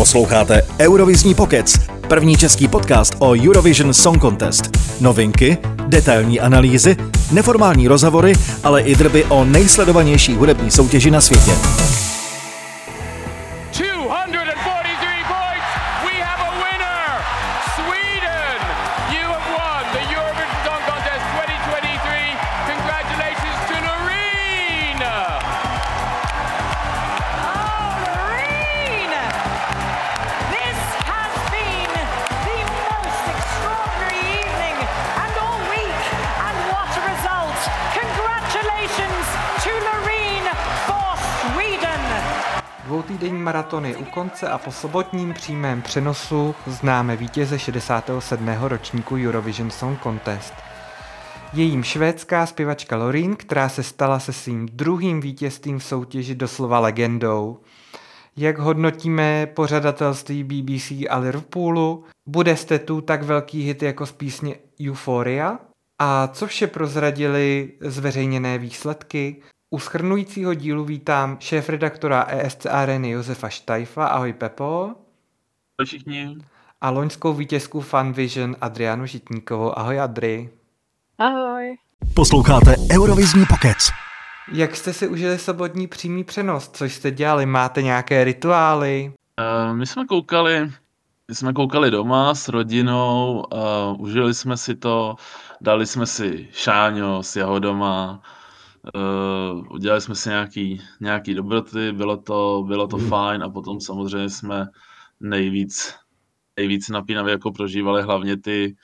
Posloucháte Eurovizní pokec, první český podcast o Eurovision Song Contest. Novinky, detailní analýzy, neformální rozhovory, ale i drby o nejsledovanější hudební soutěži na světě. Konce a po sobotním přímém přenosu známe vítěze 67. ročníku Eurovision Song Contest. Jejím švédská zpěvačka Lorin, která se stala se svým druhým vítězstvím v soutěži doslova legendou. Jak hodnotíme pořadatelství BBC a Liverpoolu? Bude jste tu tak velký hit jako z písně Euphoria? A co vše prozradili zveřejněné výsledky? U schrnujícího dílu vítám šéf-redaktora ESC Areny Josefa Štajfa. Ahoj Pepo. Ahoj všichni. A loňskou vítězku Funvision Adrianu Žitníkovou. Ahoj Adri. Ahoj. Posloucháte Eurovizní pokec. Jak jste si užili sobotní přímý přenos? Co jste dělali? Máte nějaké rituály? Uh, my jsme koukali, my jsme koukali doma s rodinou, uh, užili jsme si to, dali jsme si šáňo s jahodama, Uh, udělali jsme si nějaký, nějaký dobroty, bylo to, bylo to mm. fajn a potom samozřejmě jsme nejvíc, nejvíc napínavě jako prožívali hlavně ty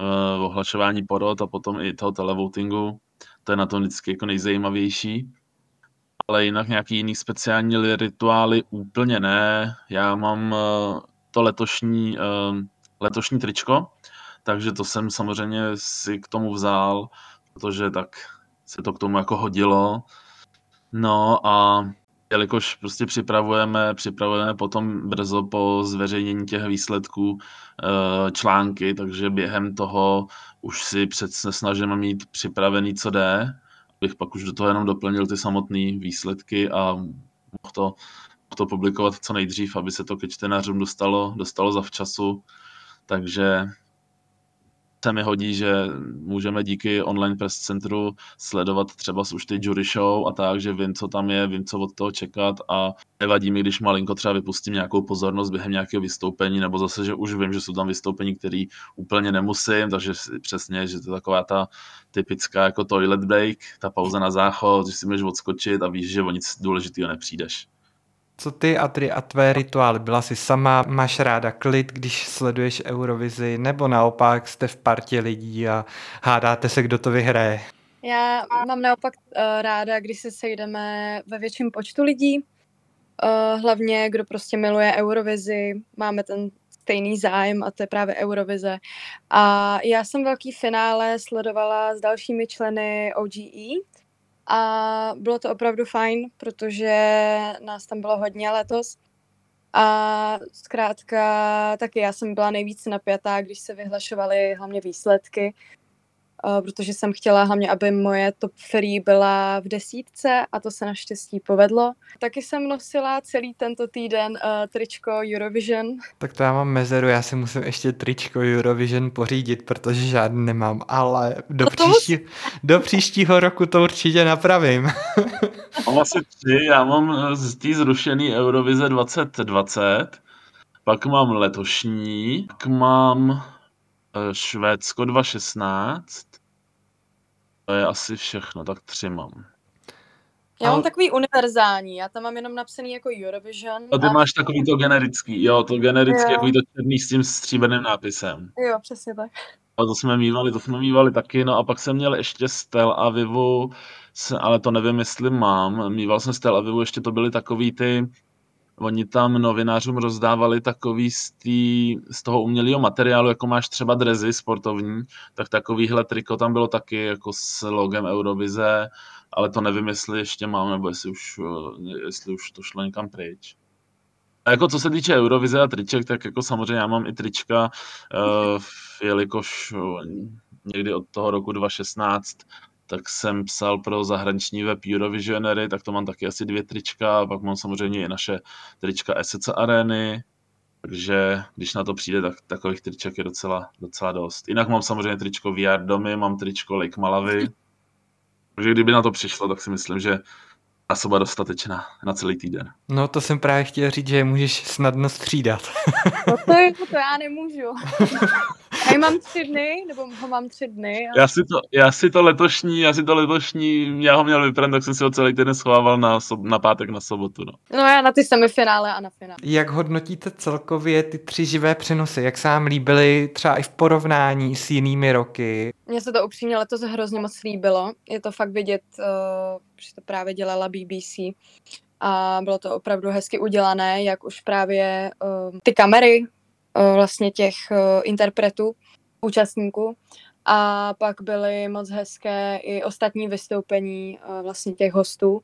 uh, ohlašování porod a potom i toho televotingu. To je na tom vždycky jako nejzajímavější. Ale jinak nějaký jiný speciální rituály úplně ne. Já mám uh, to letošní, uh, letošní tričko, takže to jsem samozřejmě si k tomu vzal, protože tak se to k tomu jako hodilo. No a jelikož prostě připravujeme, připravujeme potom brzo po zveřejnění těch výsledků eh, články, takže během toho už si před, se snažíme mít připravený, co jde, abych pak už do toho jenom doplnil ty samotné výsledky a mohl to, mohl to publikovat co nejdřív, aby se to ke čtenářům dostalo, dostalo za včasu. Takže se mi hodí, že můžeme díky online press centru sledovat třeba už ty jury show a tak, že vím, co tam je, vím, co od toho čekat a nevadí mi, když malinko třeba vypustím nějakou pozornost během nějakého vystoupení, nebo zase, že už vím, že jsou tam vystoupení, které úplně nemusím, takže přesně, že to je taková ta typická jako toilet break, ta pauza na záchod, že si můžeš odskočit a víš, že o nic důležitého nepřijdeš. Co ty a ty a tvé rituály? Byla jsi sama, máš ráda klid, když sleduješ Eurovizi, nebo naopak jste v partě lidí a hádáte se, kdo to vyhraje? Já mám naopak uh, ráda, když se sejdeme ve větším počtu lidí, uh, hlavně kdo prostě miluje Eurovizi, máme ten stejný zájem a to je právě Eurovize. A já jsem velký finále sledovala s dalšími členy OGE, a bylo to opravdu fajn, protože nás tam bylo hodně letos. A zkrátka taky já jsem byla nejvíc napjatá, když se vyhlašovaly hlavně výsledky, protože jsem chtěla hlavně, aby moje top free byla v desítce a to se naštěstí povedlo. Taky jsem nosila celý tento týden uh, tričko Eurovision. Tak to já mám mezeru, já si musím ještě tričko Eurovision pořídit, protože žádný nemám, ale do, no příští, do příštího roku to určitě napravím. mám asi tři, já mám eh, z té zrušený Eurovize 2020, pak mám letošní, pak mám Švédsko 2016 to je asi všechno, tak tři mám. Já mám takový univerzální, já tam mám jenom napsaný jako Eurovision. A ty a... máš takový to generický, jo, to generický, jako to černý s tím stříbeným nápisem. Jo, přesně tak. A to jsme mývali, to jsme mývali taky, no a pak jsem měl ještě Stel a Vivu, ale to nevím, jestli mám. Mýval jsem Stel a Vivu, ještě to byly takový ty, oni tam novinářům rozdávali takový z, tý, z toho umělého materiálu, jako máš třeba drezy sportovní, tak takovýhle triko tam bylo taky jako s logem Eurovize, ale to nevím, jestli ještě mám, nebo jestli už, jestli už to šlo někam pryč. A jako co se týče Eurovize a triček, tak jako samozřejmě já mám i trička, uh, jelikož uh, někdy od toho roku 2016 tak jsem psal pro zahraniční web Eurovisionary, tak to mám taky asi dvě trička, pak mám samozřejmě i naše trička SC Areny, takže když na to přijde, tak takových triček je docela, docela dost. Jinak mám samozřejmě tričko VR domy, mám tričko Lake Malavy, takže kdyby na to přišlo, tak si myslím, že zásoba dostatečná na celý týden. No to jsem právě chtěl říct, že je můžeš snadno střídat. No to, je, to já nemůžu. Já mám tři dny, nebo ho mám tři dny. A... Já, si to, já si to letošní, já si to letošní, já ho měl vyprat, tak jsem si ho celý týden schovával na, sob, na pátek na sobotu. No. no já na ty semifinále a na finále. Jak hodnotíte celkově ty tři živé přenosy? Jak se vám líbily třeba i v porovnání s jinými roky? Mně se to upřímně letos hrozně moc líbilo. Je to fakt vidět, uh, že to právě dělala BBC a bylo to opravdu hezky udělané, jak už právě uh, ty kamery vlastně těch uh, interpretů, účastníků a pak byly moc hezké i ostatní vystoupení uh, vlastně těch hostů.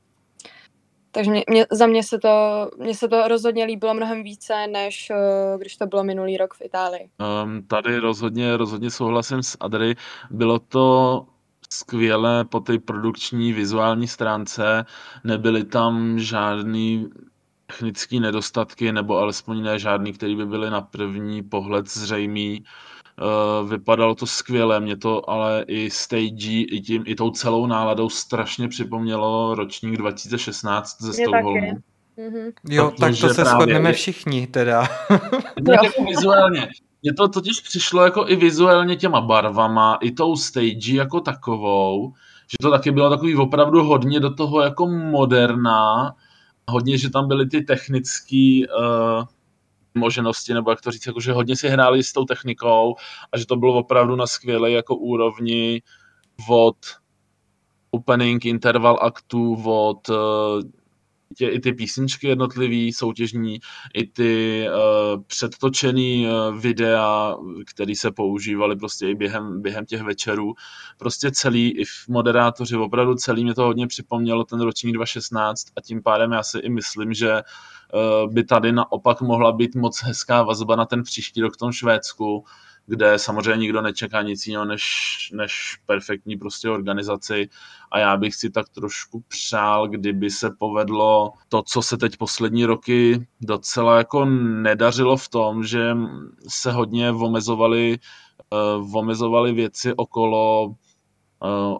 Takže mě, mě, za mě se, to, mě se to rozhodně líbilo mnohem více, než uh, když to bylo minulý rok v Itálii. Um, tady rozhodně, rozhodně souhlasím s Adry. Bylo to skvělé po té produkční vizuální stránce. Nebyly tam žádný technické nedostatky, nebo alespoň ne žádný, který by byly na první pohled zřejmý. Uh, vypadalo to skvěle, mě to ale i stage, i, tím, i tou celou náladou strašně připomnělo ročník 2016 ze Stockholmu. Mm-hmm. Jo, tak to se shodneme všichni teda. jako vizuálně. Mně to totiž přišlo jako i vizuálně těma barvama, i tou stage jako takovou, že to taky bylo takový opravdu hodně do toho jako moderná, hodně, že tam byly ty technické uh, možnosti, nebo jak to říct, jako, že hodně si hráli s tou technikou a že to bylo opravdu na skvělé jako úrovni od opening, interval aktů, od uh, tě, i ty písničky jednotlivý, soutěžní, i ty uh, předtočený uh, videa, které se používaly prostě i během, během těch večerů. Prostě celý, i v moderátoři, opravdu celý mě to hodně připomnělo ten ročník 2016 a tím pádem já si i myslím, že uh, by tady naopak mohla být moc hezká vazba na ten příští rok v tom Švédsku, kde samozřejmě nikdo nečeká nic jiného než, než perfektní prostě organizaci. A já bych si tak trošku přál, kdyby se povedlo to, co se teď poslední roky docela jako nedařilo v tom, že se hodně omezovali, uh, omezovali věci okolo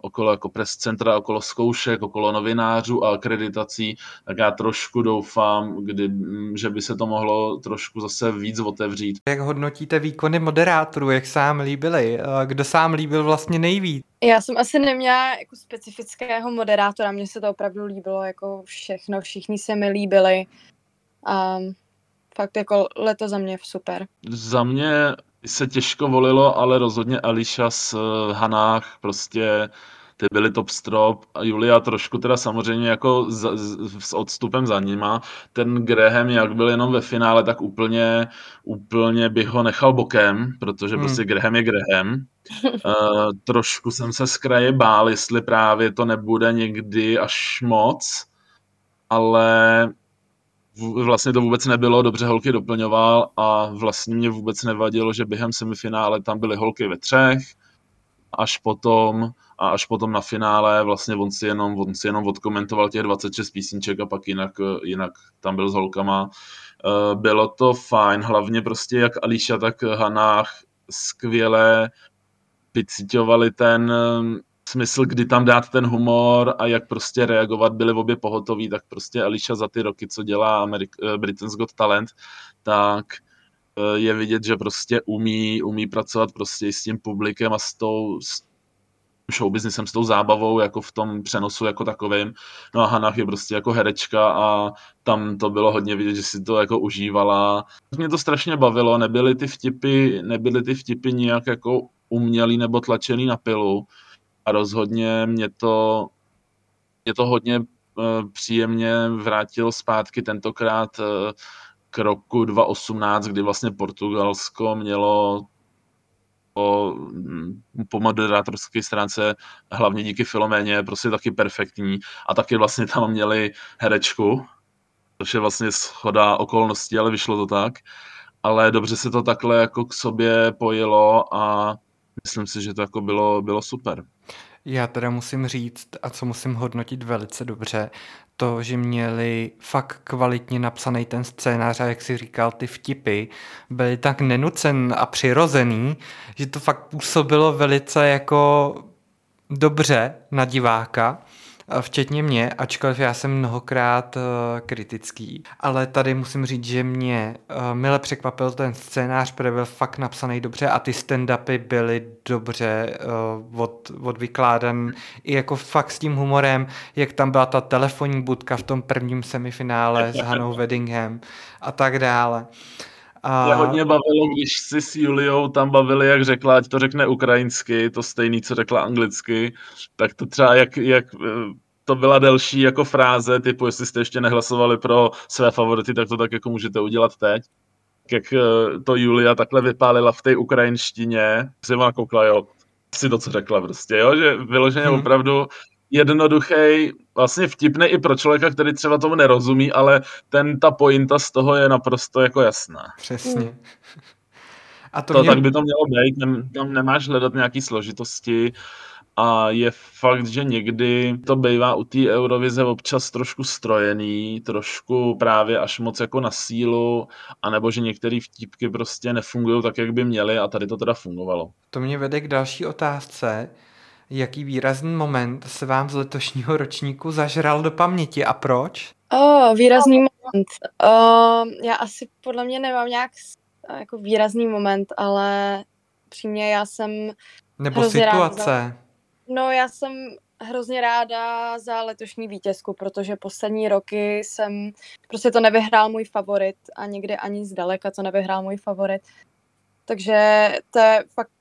okolo jako press centra, okolo zkoušek, okolo novinářů a akreditací, tak já trošku doufám, kdy, že by se to mohlo trošku zase víc otevřít. Jak hodnotíte výkony moderátorů, jak se vám líbily? Kdo se vám líbil vlastně nejvíc? Já jsem asi neměla jako specifického moderátora, mně se to opravdu líbilo jako všechno, všichni se mi líbili. A fakt jako leto za mě super. Za mě se těžko volilo, ale rozhodně Ališa s eh, Hanách prostě ty byly top strop a Julia trošku teda samozřejmě jako z, z, s odstupem za nima. Ten Graham, jak byl jenom ve finále, tak úplně, úplně bych ho nechal bokem, protože hmm. prostě Graham je Graham. Uh, trošku jsem se z kraje bál, jestli právě to nebude někdy až moc, ale vlastně to vůbec nebylo, dobře holky doplňoval a vlastně mě vůbec nevadilo, že během semifinále tam byly holky ve třech, až potom a až potom na finále vlastně on si jenom, on si jenom odkomentoval těch 26 písniček a pak jinak, jinak tam byl s holkama. Eh, bylo to fajn, hlavně prostě jak Ališa, tak Hanách skvěle vycitovali ten smysl, kdy tam dát ten humor a jak prostě reagovat, byli obě pohotoví, tak prostě Ališa za ty roky, co dělá Amerik- eh, Britain's Got Talent, tak eh, je vidět, že prostě umí, umí pracovat prostě s tím publikem a s tou s showbiznesem, s tou zábavou, jako v tom přenosu jako takovým. No a Hanach je prostě jako herečka a tam to bylo hodně vidět, že si to jako užívala. Mě to strašně bavilo, nebyly ty vtipy, nebyly ty vtipy nějak jako umělý nebo tlačený na pilu, a rozhodně mě to, mě to hodně uh, příjemně vrátilo zpátky tentokrát uh, k roku 2018, kdy vlastně Portugalsko mělo po, hm, po moderátorské stránce, hlavně díky Filoméně, prostě taky perfektní. A taky vlastně tam měli herečku, což je vlastně schoda okolností, ale vyšlo to tak. Ale dobře se to takhle jako k sobě pojilo a myslím si, že to jako bylo, bylo super. Já teda musím říct, a co musím hodnotit velice dobře, to, že měli fakt kvalitně napsaný ten scénář a jak si říkal, ty vtipy byly tak nenucen a přirozený, že to fakt působilo velice jako dobře na diváka včetně mě, ačkoliv já jsem mnohokrát uh, kritický. Ale tady musím říct, že mě uh, mile překvapil ten scénář, protože byl fakt napsaný dobře a ty stand-upy byly dobře od, odvykládan i jako fakt s tím humorem, jak tam byla ta telefonní budka v tom prvním semifinále s Hanou Weddingham a tak dále. A... Mě hodně bavilo, když si s Juliou tam bavili, jak řekla, ať to řekne ukrajinsky, to stejný, co řekla anglicky, tak to třeba jak, jak eh, to byla delší jako fráze, typu jestli jste ještě nehlasovali pro své favority, tak to tak jako můžete udělat teď. Jak eh, to Julia takhle vypálila v té ukrajinštině, si ona koukla, jo, si to, co řekla prostě, jo, že vyloženě hmm. opravdu jednoduchý, vlastně vtipný i pro člověka, který třeba tomu nerozumí, ale ten, ta pointa z toho je naprosto jako jasná. Přesně. Hmm. A to, to mě... tak by to mělo být, tam, tam nemáš hledat nějaký složitosti a je fakt, že někdy to bývá u té Eurovize občas trošku strojený, trošku právě až moc jako na sílu, anebo že některé vtipky prostě nefungují tak, jak by měly a tady to teda fungovalo. To mě vede k další otázce. Jaký výrazný moment se vám z letošního ročníku zažral do paměti a proč? Oh, výrazný moment. Uh, já asi podle mě nemám nějak jako výrazný moment, ale přímě já jsem Nebo situace. Za... No já jsem hrozně ráda za letošní vítězku, protože poslední roky jsem, prostě to nevyhrál můj favorit a někdy ani zdaleka to nevyhrál můj favorit. Takže to je fakt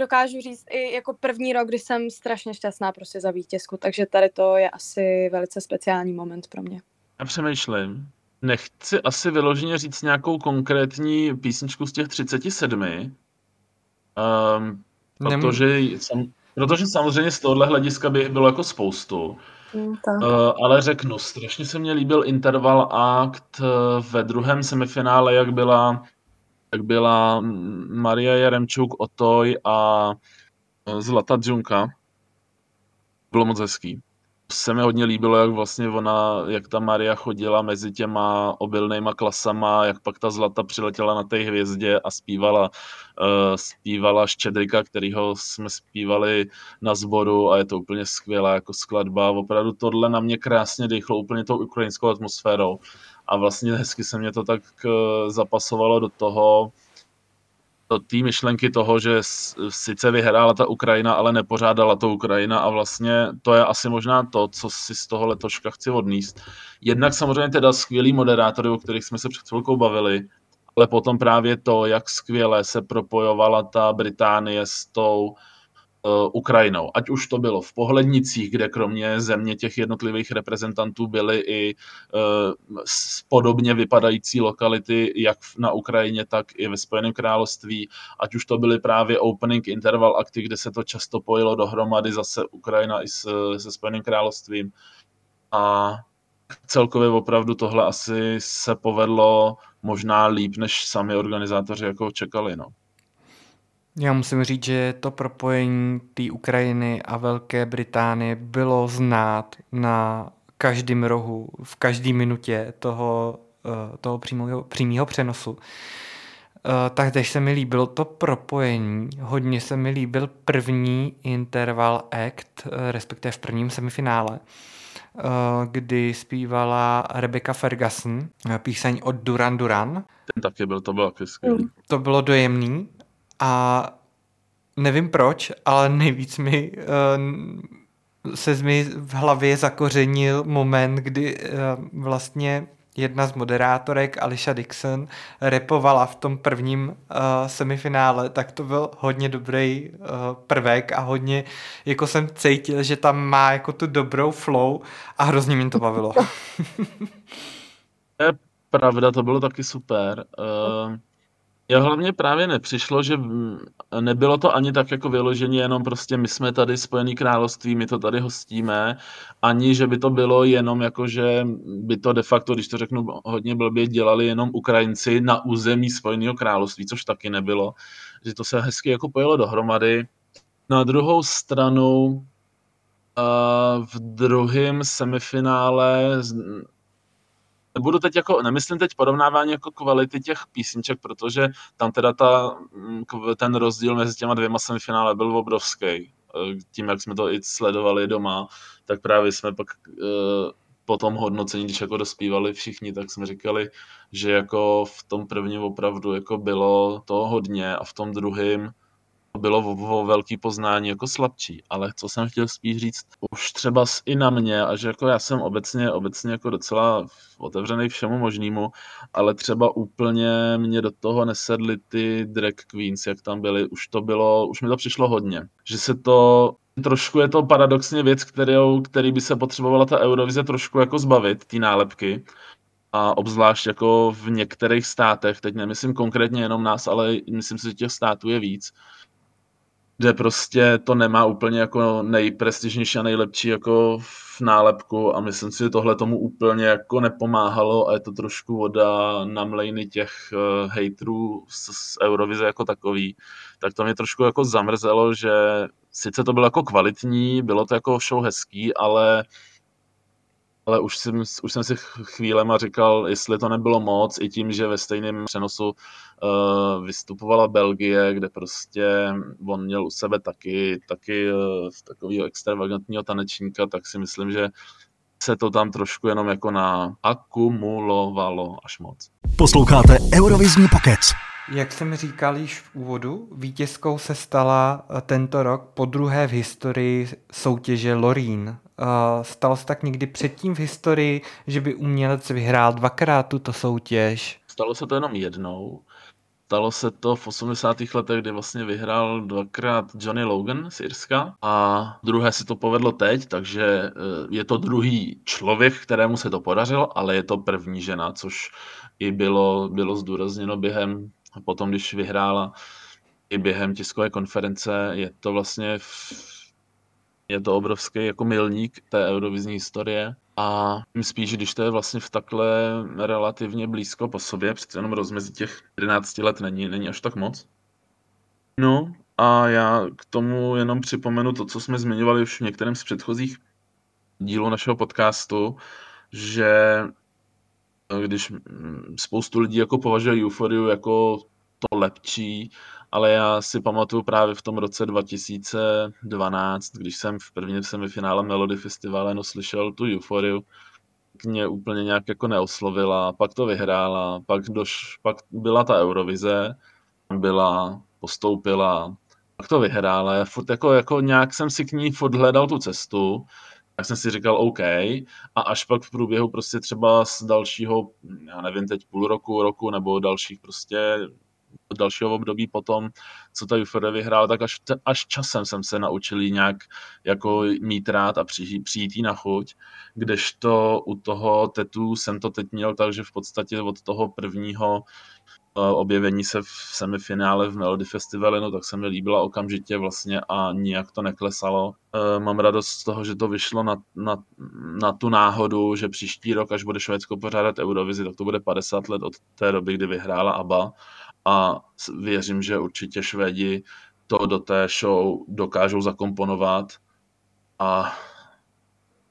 dokážu říct i jako první rok, kdy jsem strašně šťastná prostě za vítězku, takže tady to je asi velice speciální moment pro mě. Já přemýšlím. Nechci asi vyloženě říct nějakou konkrétní písničku z těch 37, um, ehm, protože, sam, protože samozřejmě z tohohle hlediska by bylo jako spoustu. Mm, uh, ale řeknu, strašně se mně líbil Interval Act ve druhém semifinále, jak byla tak byla Maria Jaremčuk, Otoj a e, Zlata Džunka. Bylo moc hezký. Se mi hodně líbilo, jak vlastně ona, jak ta Maria chodila mezi těma obilnýma klasama, jak pak ta Zlata přiletěla na té hvězdě a zpívala, uh, zpívala Ščedrika, kterýho jsme zpívali na sboru a je to úplně skvělá jako skladba. Opravdu tohle na mě krásně dýchlo úplně tou ukrajinskou atmosférou a vlastně hezky se mě to tak eh, zapasovalo do toho, do té myšlenky toho, že sice vyhrála ta Ukrajina, ale nepořádala to Ukrajina a vlastně to je asi možná to, co si z toho letoška chci odníst. Jednak samozřejmě teda skvělý moderátory, o kterých jsme se před chvilkou bavili, ale potom právě to, jak skvěle se propojovala ta Británie s tou Ukrajinou. Ať už to bylo v pohlednicích, kde kromě země těch jednotlivých reprezentantů byly i uh, podobně vypadající lokality, jak na Ukrajině, tak i ve Spojeném království. Ať už to byly právě opening interval akty, kde se to často pojilo dohromady zase Ukrajina i s, se Spojeným královstvím. A celkově opravdu tohle asi se povedlo možná líp, než sami organizátoři jako čekali. No. Já musím říct, že to propojení té Ukrajiny a Velké Británie bylo znát na každém rohu, v každé minutě toho, eh, toho přímého, přímého přenosu. Eh, tak teď se mi líbilo to propojení, hodně se mi líbil první interval act, eh, respektive v prvním semifinále, kdy zpívala Rebecca Ferguson píseň od Duran Duran. Ten taky byl, to bylo taky skvělý. To bylo dojemný a nevím proč, ale nejvíc mi uh, se mi v hlavě zakořenil moment, kdy uh, vlastně jedna z moderátorek, Alicia Dixon, repovala v tom prvním uh, semifinále, tak to byl hodně dobrý uh, prvek a hodně, jako jsem cítil, že tam má jako tu dobrou flow a hrozně mě to bavilo. pravda, to bylo taky super. Uh, mně hlavně právě nepřišlo, že nebylo to ani tak jako vyloženě jenom prostě my jsme tady Spojený království, my to tady hostíme, ani že by to bylo jenom jako, že by to de facto, když to řeknu hodně blbě, dělali jenom Ukrajinci na území Spojeného království, což taky nebylo. Že to se hezky jako pojelo dohromady. Na druhou stranu v druhém semifinále nebudu teď jako, nemyslím teď porovnávání jako kvality těch písniček, protože tam teda ta, mm, ten rozdíl mezi těma dvěma semifinále byl obrovský. E, tím, jak jsme to i sledovali doma, tak právě jsme pak e, po tom hodnocení, když jako dospívali všichni, tak jsme říkali, že jako v tom prvním opravdu jako bylo to hodně a v tom druhém bylo o, velký poznání jako slabší, ale co jsem chtěl spíš říct, už třeba i na mě, a že jako já jsem obecně, obecně jako docela otevřený všemu možnému, ale třeba úplně mě do toho nesedly ty drag queens, jak tam byly, už to bylo, už mi to přišlo hodně, že se to trošku je to paradoxně věc, kterou, který by se potřebovala ta Eurovize trošku jako zbavit, ty nálepky, a obzvlášť jako v některých státech, teď nemyslím konkrétně jenom nás, ale myslím si, že těch států je víc, kde prostě to nemá úplně jako nejprestižnější a nejlepší jako v nálepku a myslím si, že tohle tomu úplně jako nepomáhalo a je to trošku voda na mlejny těch uh, hejtrů z, z Eurovize jako takový. Tak to mě trošku jako zamrzelo, že sice to bylo jako kvalitní, bylo to jako show hezký, ale ale už jsem, už jsem si chvílema říkal, jestli to nebylo moc, i tím, že ve stejném přenosu uh, vystupovala Belgie, kde prostě on měl u sebe taky, taky uh, takového extravagantního tanečníka, tak si myslím, že se to tam trošku jenom jako na akumulovalo až moc. Posloucháte Eurovizní pokec. Jak jsem říkal již v úvodu, vítězkou se stala eh, tento rok po druhé v historii soutěže Lorín. Uh, stalo se tak někdy předtím v historii, že by umělec vyhrál dvakrát tuto soutěž? Stalo se to jenom jednou. Stalo se to v 80. letech, kdy vlastně vyhrál dvakrát Johnny Logan z Irska a druhé se to povedlo teď, takže eh, je to druhý člověk, kterému se to podařilo, ale je to první žena, což i bylo, bylo zdůrazněno během, potom když vyhrála i během tiskové konference, je to vlastně v, je to obrovský jako milník té eurovizní historie a tím spíš, když to je vlastně v takhle relativně blízko po sobě, přece jenom rozmezí těch 11 let není, není až tak moc. No a já k tomu jenom připomenu to, co jsme zmiňovali už v některém z předchozích dílů našeho podcastu, že když spoustu lidí jako považuje euforiu jako to lepší, ale já si pamatuju právě v tom roce 2012, když jsem v prvním semifinále Melody Festivalu no, slyšel tu euforiu, mě úplně nějak jako neoslovila, pak to vyhrála, pak, doš, pak byla ta Eurovize, byla, postoupila, pak to vyhrála, furt jako, jako nějak jsem si k ní furt hledal tu cestu, tak jsem si říkal OK. A až pak v průběhu prostě třeba z dalšího, já nevím, teď půl roku, roku nebo dalších prostě dalšího období potom, co ta Euphoria vyhrál, tak až, až časem jsem se naučil nějak jako mít rád a přijít, přijít jí na chuť, kdežto u toho tetu jsem to teď měl tak, že v podstatě od toho prvního eh, objevení se v semifinále v Melody Festivalu, no tak se mi líbila okamžitě vlastně a nijak to neklesalo. Eh, mám radost z toho, že to vyšlo na, na, na tu náhodu, že příští rok, až bude Švédsko pořádat Eurovizi, tak to bude 50 let od té doby, kdy vyhrála ABBA a věřím, že určitě Švédi to do té show dokážou zakomponovat a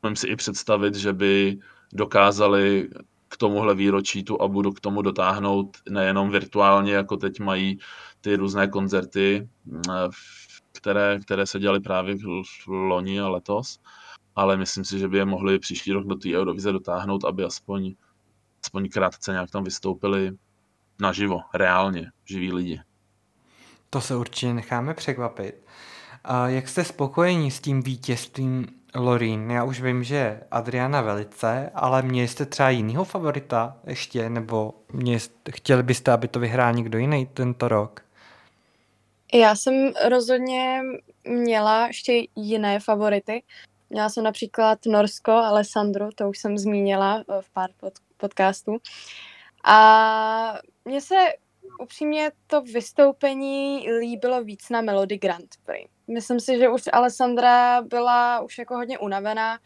můžu si i představit, že by dokázali k tomuhle výročí tu a budu k tomu dotáhnout nejenom virtuálně, jako teď mají ty různé koncerty, které, které se dělaly právě v loni a letos, ale myslím si, že by je mohli příští rok do té Eurovize dotáhnout, aby aspoň, aspoň krátce nějak tam vystoupili naživo, reálně, živí lidi. To se určitě necháme překvapit. A jak jste spokojení s tím vítězstvím Lorín? Já už vím, že Adriana velice, ale měli jste třeba jinýho favorita ještě, nebo mě, chtěli byste, aby to vyhrál někdo jiný tento rok? Já jsem rozhodně měla ještě jiné favority. Měla jsem například Norsko, Alessandro, to už jsem zmínila v pár pod, podcastů. A mně se upřímně to vystoupení líbilo víc na Melody Grand Prix. Myslím si, že už Alessandra byla už jako hodně unavená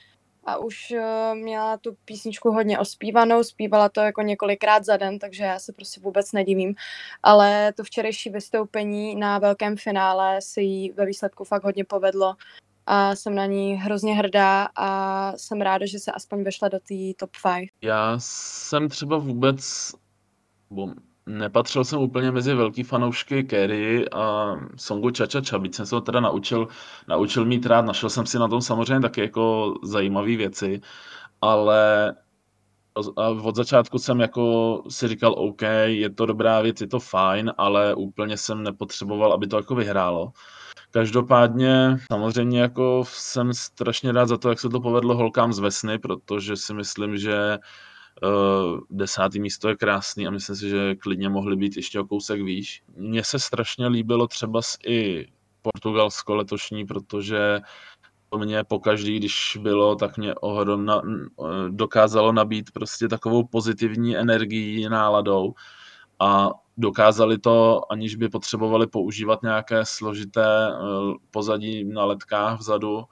a už uh, měla tu písničku hodně ospívanou, zpívala to jako několikrát za den, takže já se prostě vůbec nedivím. Ale to včerejší vystoupení na velkém finále se jí ve výsledku fakt hodně povedlo a jsem na ní hrozně hrdá a jsem ráda, že se aspoň vešla do té top 5. Já jsem třeba vůbec, nepatřil jsem úplně mezi velký fanoušky Kerry a songu Čača Ča, byť jsem se ho teda naučil, naučil mít rád, našel jsem si na tom samozřejmě taky jako zajímavé věci, ale od začátku jsem jako si říkal, OK, je to dobrá věc, je to fajn, ale úplně jsem nepotřeboval, aby to jako vyhrálo. Každopádně samozřejmě jako jsem strašně rád za to, jak se to povedlo holkám z Vesny, protože si myslím, že desátý místo je krásný a myslím si, že klidně mohly být ještě o kousek výš. Mně se strašně líbilo třeba i Portugalsko letošní, protože to mě pokaždý, když bylo, tak mě ohromna, dokázalo nabít prostě takovou pozitivní energií, náladou a dokázali to, aniž by potřebovali používat nějaké složité eh, pozadí na letkách vzadu,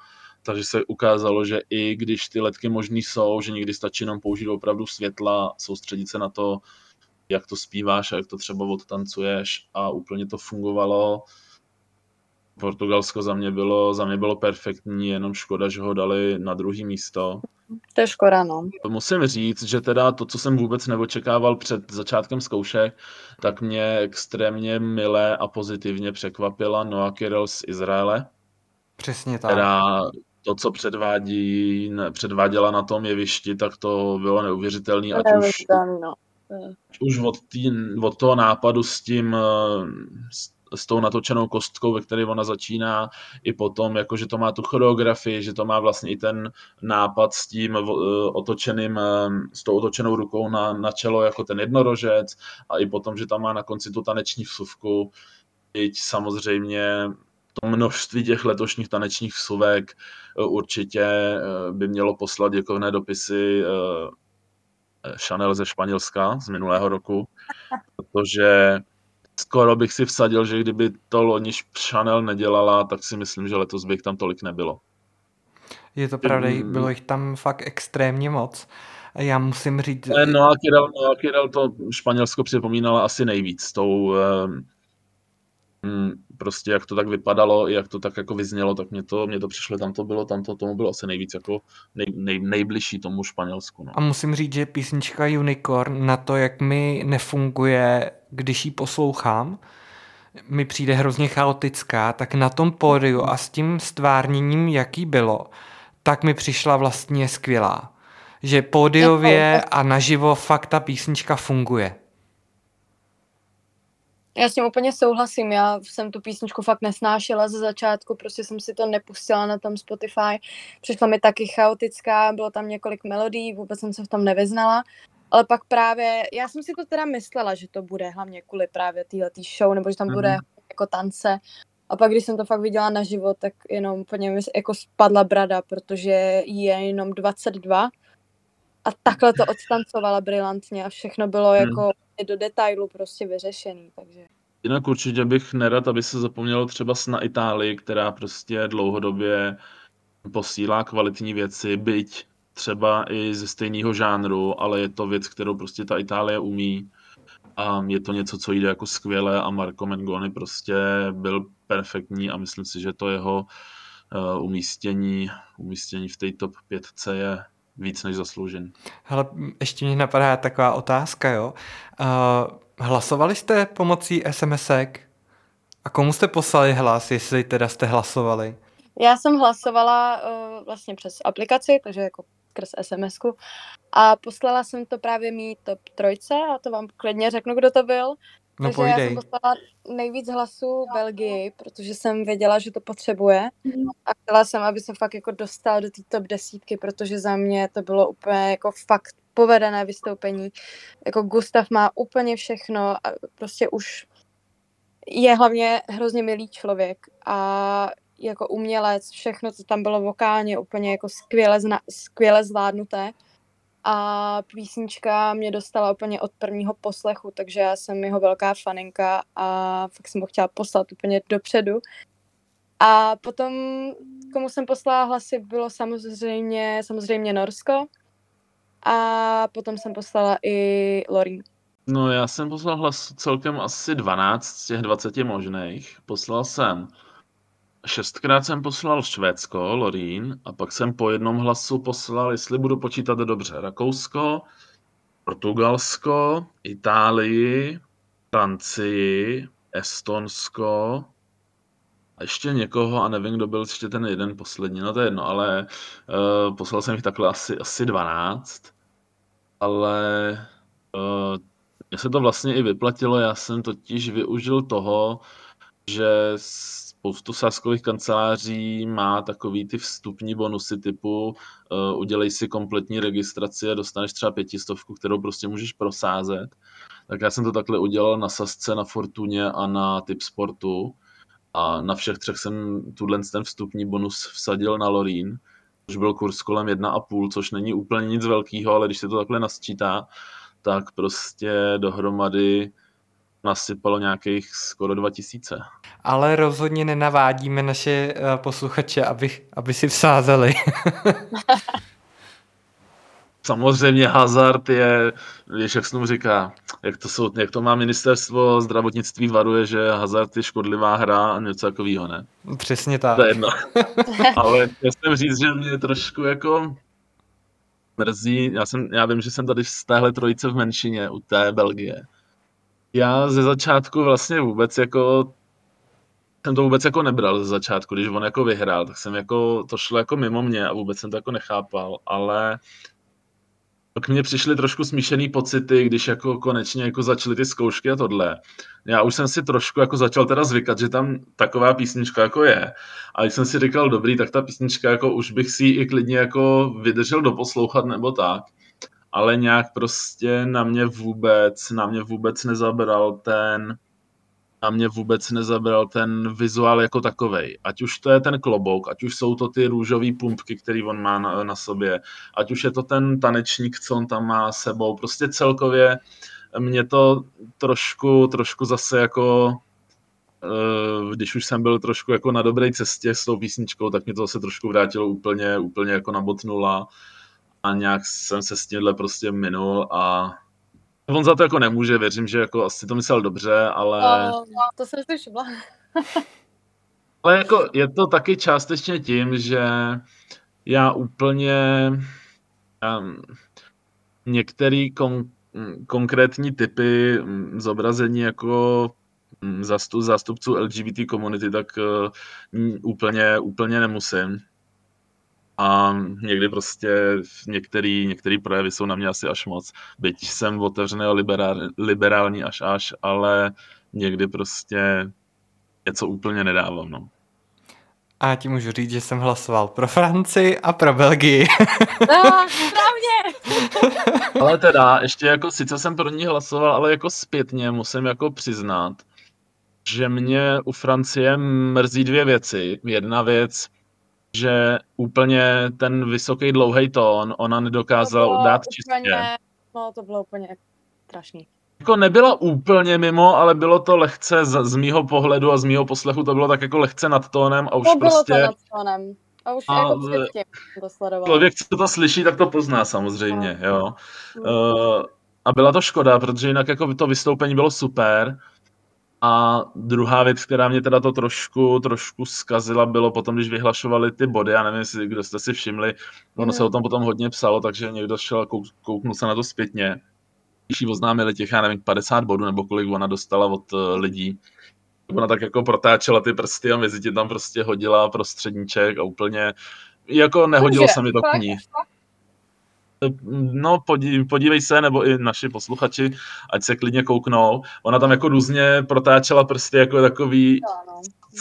takže se ukázalo, že i když ty letky možný jsou, že někdy stačí jenom použít opravdu světla, soustředit se na to, jak to zpíváš a jak to třeba odtancuješ a úplně to fungovalo. Portugalsko za mě bylo, za mě bylo perfektní, jenom škoda, že ho dali na druhý místo. To je škoda, no. Musím říct, že teda to, co jsem vůbec neočekával před začátkem zkoušek, tak mě extrémně milé a pozitivně překvapila Noah Kirill z Izraele. Přesně tak. Která to, co předvádí, předváděla na tom jevišti, tak to bylo neuvěřitelné. Ať už, no. už od, tý, od toho nápadu s tím, s s tou natočenou kostkou, ve které ona začíná, i potom, jako, že to má tu choreografii, že to má vlastně i ten nápad s tím uh, otočeným, uh, s tou otočenou rukou na, na čelo jako ten jednorožec a i potom, že tam má na konci tu taneční vsuvku, Teď samozřejmě to množství těch letošních tanečních vsuvek uh, určitě by mělo poslat děkovné dopisy Chanel ze Španělska z minulého roku, protože skoro bych si vsadil, že kdyby to loni Chanel nedělala, tak si myslím, že letos by jich tam tolik nebylo. Je to pravda, mm. bylo jich tam fakt extrémně moc. Já musím říct... No a Kirel, no a Kirel to Španělsko připomínala asi nejvíc s tou prostě jak to tak vypadalo, jak to tak jako vyznělo, tak mě to, mě to přišlo, tam to bylo, tam to tomu bylo asi nejvíc jako nej, nej, nejbližší tomu Španělsku. No. A musím říct, že písnička Unicorn na to, jak mi nefunguje, když ji poslouchám, mi přijde hrozně chaotická, tak na tom pódiu a s tím stvárněním, jaký bylo, tak mi přišla vlastně skvělá. Že pódiově a naživo fakt ta písnička funguje. Já s tím úplně souhlasím, já jsem tu písničku fakt nesnášela ze začátku, prostě jsem si to nepustila na tom Spotify, přišla mi taky chaotická, bylo tam několik melodií, vůbec jsem se v tom nevyznala, ale pak právě, já jsem si to teda myslela, že to bude hlavně kvůli právě této show, nebo že tam mm-hmm. bude mhm. jako tance, a pak, když jsem to fakt viděla na život, tak jenom úplně mi jako spadla brada, protože je jenom 22 a takhle to odstancovala brilantně a všechno bylo hmm. jako do detailu prostě vyřešený, takže... Jinak určitě bych nerad, aby se zapomnělo třeba na Itálii, která prostě dlouhodobě posílá kvalitní věci, byť třeba i ze stejného žánru, ale je to věc, kterou prostě ta Itálie umí. A je to něco, co jde jako skvěle a Marco Mengoni prostě byl perfektní a myslím si, že to jeho uh, umístění, umístění v té top 5 je víc než zasloužen. Hele, ještě mě napadá taková otázka, jo. Uh, hlasovali jste pomocí SMSek? A komu jste poslali hlas, jestli teda jste hlasovali? Já jsem hlasovala uh, vlastně přes aplikaci, takže jako skrz sms a poslala jsem to právě mý top trojce a to vám klidně řeknu, kdo to byl. No Takže pojdej. já jsem poslala nejvíc hlasů Belgii, protože jsem věděla, že to potřebuje a chtěla jsem, aby se fakt jako dostal do té top desítky, protože za mě to bylo úplně jako fakt povedené vystoupení. Jako Gustav má úplně všechno a prostě už je hlavně hrozně milý člověk a jako umělec, všechno, co tam bylo vokálně, úplně jako skvěle, zna, skvěle zvládnuté a písnička mě dostala úplně od prvního poslechu, takže já jsem jeho velká faninka a fakt jsem ho chtěla poslat úplně dopředu. A potom, komu jsem poslala hlasy, bylo samozřejmě, samozřejmě Norsko a potom jsem poslala i Lorin. No já jsem poslal hlas celkem asi 12 z těch 20 možných. Poslal jsem šestkrát jsem poslal Švédsko, Lorín, a pak jsem po jednom hlasu poslal, jestli budu počítat dobře, Rakousko, Portugalsko, Itálii, Francii, Estonsko a ještě někoho a nevím, kdo byl ještě ten jeden poslední, no to je jedno, ale uh, poslal jsem jich takhle asi, asi 12, ale uh, mně se to vlastně i vyplatilo, já jsem totiž využil toho, že spoustu sáskových kanceláří má takový ty vstupní bonusy typu uh, udělej si kompletní registraci a dostaneš třeba pětistovku, kterou prostě můžeš prosázet. Tak já jsem to takhle udělal na Sasce, na Fortuně a na Tipsportu a na všech třech jsem tuhle ten vstupní bonus vsadil na Lorín, což byl kurz kolem 1,5, což není úplně nic velkého, ale když se to takhle nasčítá, tak prostě dohromady nasypalo nějakých skoro 2000. Ale rozhodně nenavádíme naše uh, posluchače, aby, aby si vsázeli. Samozřejmě hazard je, víš, jak tomu říká, jak to, jsou, jak to má ministerstvo zdravotnictví varuje, že hazard je škodlivá hra a něco takového, ne? Přesně tak. To je jedno. Ale chtěl jsem říct, že mě trošku jako mrzí, já, jsem, já vím, že jsem tady z téhle trojice v menšině u té Belgie. Já ze začátku vlastně vůbec jako jsem to vůbec jako nebral ze začátku, když on jako vyhrál, tak jsem jako, to šlo jako mimo mě a vůbec jsem to jako nechápal, ale k mně přišly trošku smíšený pocity, když jako konečně jako začaly ty zkoušky a tohle. Já už jsem si trošku jako začal teda zvykat, že tam taková písnička jako je. A když jsem si říkal, dobrý, tak ta písnička jako už bych si i klidně jako vydržel doposlouchat nebo tak. Ale nějak prostě na mě vůbec, na mě vůbec nezabral ten, a mě vůbec nezabral ten vizuál jako takovej. Ať už to je ten klobouk, ať už jsou to ty růžové pumpky, které on má na, na sobě, ať už je to ten tanečník, co on tam má sebou. Prostě celkově mě to trošku, trošku zase jako eh, když už jsem byl trošku jako na dobré cestě s tou písničkou, tak mě to zase trošku vrátilo úplně, úplně jako na bot nula a nějak jsem se s tímhle prostě minul a On za to jako nemůže, věřím, že jako asi to myslel dobře, ale... No, to jsem si všimla. ale jako je to taky částečně tím, že já úplně um, některý kon, konkrétní typy zobrazení jako zastup, zástupců LGBT komunity, tak uh, úplně, úplně nemusím a někdy prostě některý, některý projevy jsou na mě asi až moc. Byť jsem otevřený a liberál, liberální až až, ale někdy prostě něco úplně nedávám. No. A já ti můžu říct, že jsem hlasoval pro Francii a pro Belgii. No, správně! ale teda, ještě jako, sice jsem pro ní hlasoval, ale jako zpětně musím jako přiznat, že mě u Francie mrzí dvě věci. Jedna věc, že úplně ten vysoký dlouhý tón ona nedokázala dát úplně, čistě. No to bylo úplně strašný. Jako nebyla úplně mimo, ale bylo to lehce z, z mýho pohledu a z mýho poslechu to bylo tak jako lehce nad tónem a už to bylo prostě... To nad tónem. A už a, jako to sledoval. Člověk, co to slyší, tak to pozná samozřejmě, no. jo. Uh, a byla to škoda, protože jinak jako to vystoupení bylo super, a druhá věc, která mě teda to trošku, trošku zkazila, bylo potom, když vyhlašovali ty body, já nevím, jestli kdo jste si všimli, ono mm. se o tom potom hodně psalo, takže někdo šel, kouk, kouknul se na to zpětně. Když jí oznámili těch, já nevím, 50 bodů, nebo kolik ona dostala od uh, lidí, ona tak jako protáčela ty prsty a mezi tam prostě hodila prostředníček a úplně, jako nehodilo se mi to k ní. No, podívej se, nebo i naši posluchači, ať se klidně kouknou. Ona tam jako různě protáčela prsty jako takový,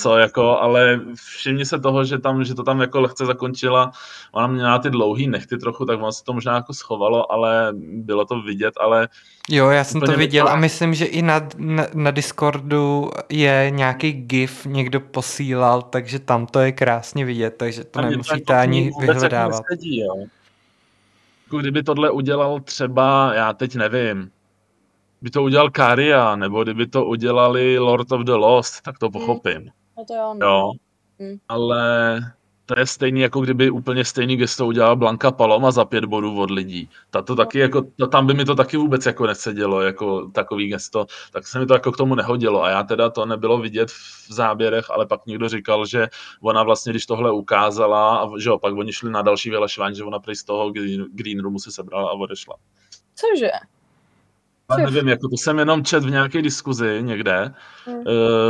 co jako, ale všimni se toho, že, tam, že to tam jako lehce zakončila. Ona měla ty dlouhý nechty trochu, tak ono se to možná jako schovalo, ale bylo to vidět, ale... Jo, já jsem to viděl a myslím, že i na, na, na Discordu je nějaký gif, někdo posílal, takže tam to je krásně vidět, takže to nemusíte ani jako vyhledávat. Jako nesedí, jo jako kdyby tohle udělal třeba, já teď nevím, by to udělal Karia, nebo kdyby to udělali Lord of the Lost, tak to hmm. pochopím. No to jo. No. jo. Hmm. Ale to je stejný, jako kdyby úplně stejný gesto udělala Blanka Paloma za pět bodů od lidí. Ta to taky jako, ta, tam by mi to taky vůbec jako nesedělo, jako takový gesto, tak se mi to jako k tomu nehodilo. A já teda to nebylo vidět v záběrech, ale pak někdo říkal, že ona vlastně, když tohle ukázala, a že jo, pak oni šli na další vyhlašování, že ona prý z toho green, green roomu se sebrala a odešla. Cože? Ale nevím, jako to jsem jenom čet v nějaké diskuzi někde. Hmm. Uh,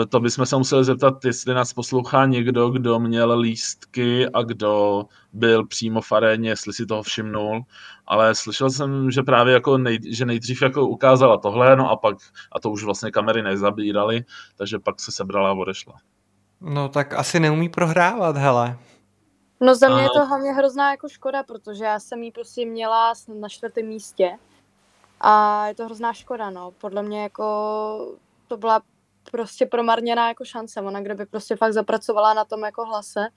to bychom se museli zeptat, jestli nás poslouchá někdo, kdo měl lístky a kdo byl přímo v aréně, jestli si toho všimnul. Ale slyšel jsem, že právě jako nej, že nejdřív jako ukázala tohle, no a pak, a to už vlastně kamery nezabíraly, takže pak se sebrala a odešla. No tak asi neumí prohrávat, hele. No za mě je Ano. to hlavně hrozná jako škoda, protože já jsem jí prostě měla snad na čtvrtém místě a je to hrozná škoda, no. Podle mě jako to byla prostě promarněná jako šance. Ona kdyby prostě fakt zapracovala na tom jako hlase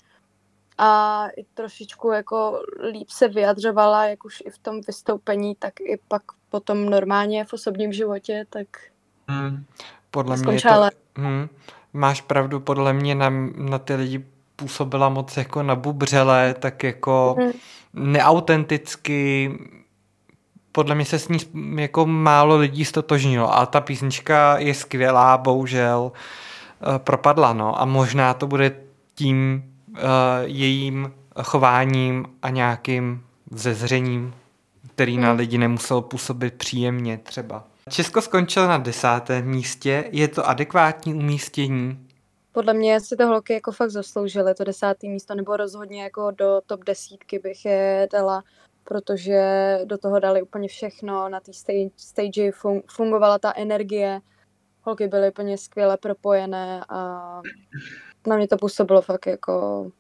a i trošičku jako líp se vyjadřovala, jak už i v tom vystoupení, tak i pak potom normálně v osobním životě, tak Hmm. Podle mě to... Hm, máš pravdu, podle mě na, na ty lidi působila moc jako nabubřele, tak jako Mhm. neautenticky. Podle mě se s ní jako málo lidí stotožnilo a ta písnička je skvělá, bohužel eh, propadla, no a možná to bude tím uh, jejím chováním a nějakým zezřením, který na Hmm. lidi nemusel působit příjemně třeba. Česko skončilo na desátém místě, je to adekvátní umístění. podle mě si to holky jako fakt zasloužily, to desátý místo, nebo rozhodně jako do top desítky bych je dala, protože do toho dali úplně všechno, na té stage, stage fun, fungovala ta energie, holky byly úplně skvěle propojené a na mě to působilo fakt jako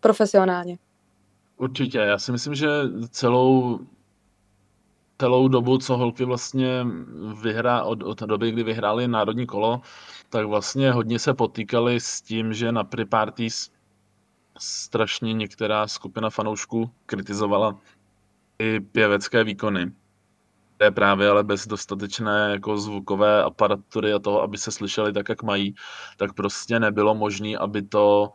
profesionálně. Určitě, já si myslím, že celou, celou dobu, co holky vlastně vyhrá, od, od doby, kdy vyhráli národní kolo, tak vlastně hodně se potýkali s tím, že na pre-parties strašně některá skupina fanoušků kritizovala i pěvecké výkony. Které právě ale bez dostatečné jako zvukové aparatury a toho, aby se slyšeli tak, jak mají, tak prostě nebylo možné, aby to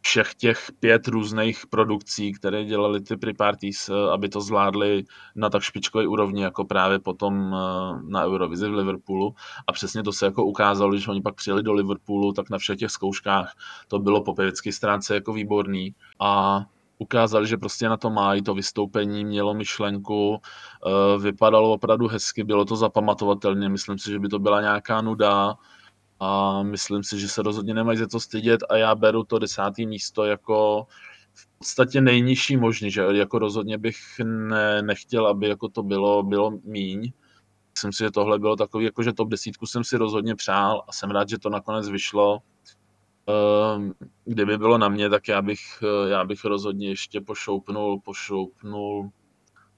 všech těch pět různých produkcí, které dělali ty pre-parties, eh, aby to zvládli na tak špičkové úrovni, jako právě potom eh, na Eurovizi v Liverpoolu. A přesně to se jako ukázalo, když oni pak přijeli do Liverpoolu, tak na všech těch zkouškách to bylo po pěvecké stránce jako výborný. A ukázali, že prostě na to mají, to vystoupení mělo myšlenku, eh, vypadalo opravdu hezky, bylo to zapamatovatelně, myslím si, že by to byla nějaká nuda, a myslím si, že se rozhodně nemají za to stydět a já beru to desátý místo jako v podstatě nejnižší možný, že jako rozhodně bych ne, nechtěl, aby jako to bylo, bylo míň. Myslím si, že tohle bylo takový, jako že top desítku jsem si rozhodně přál a jsem rád, že to nakonec vyšlo. Ehm, Kdyby bylo na mě, tak já bych, eh, já bych rozhodně ještě pošoupnul, pošoupnul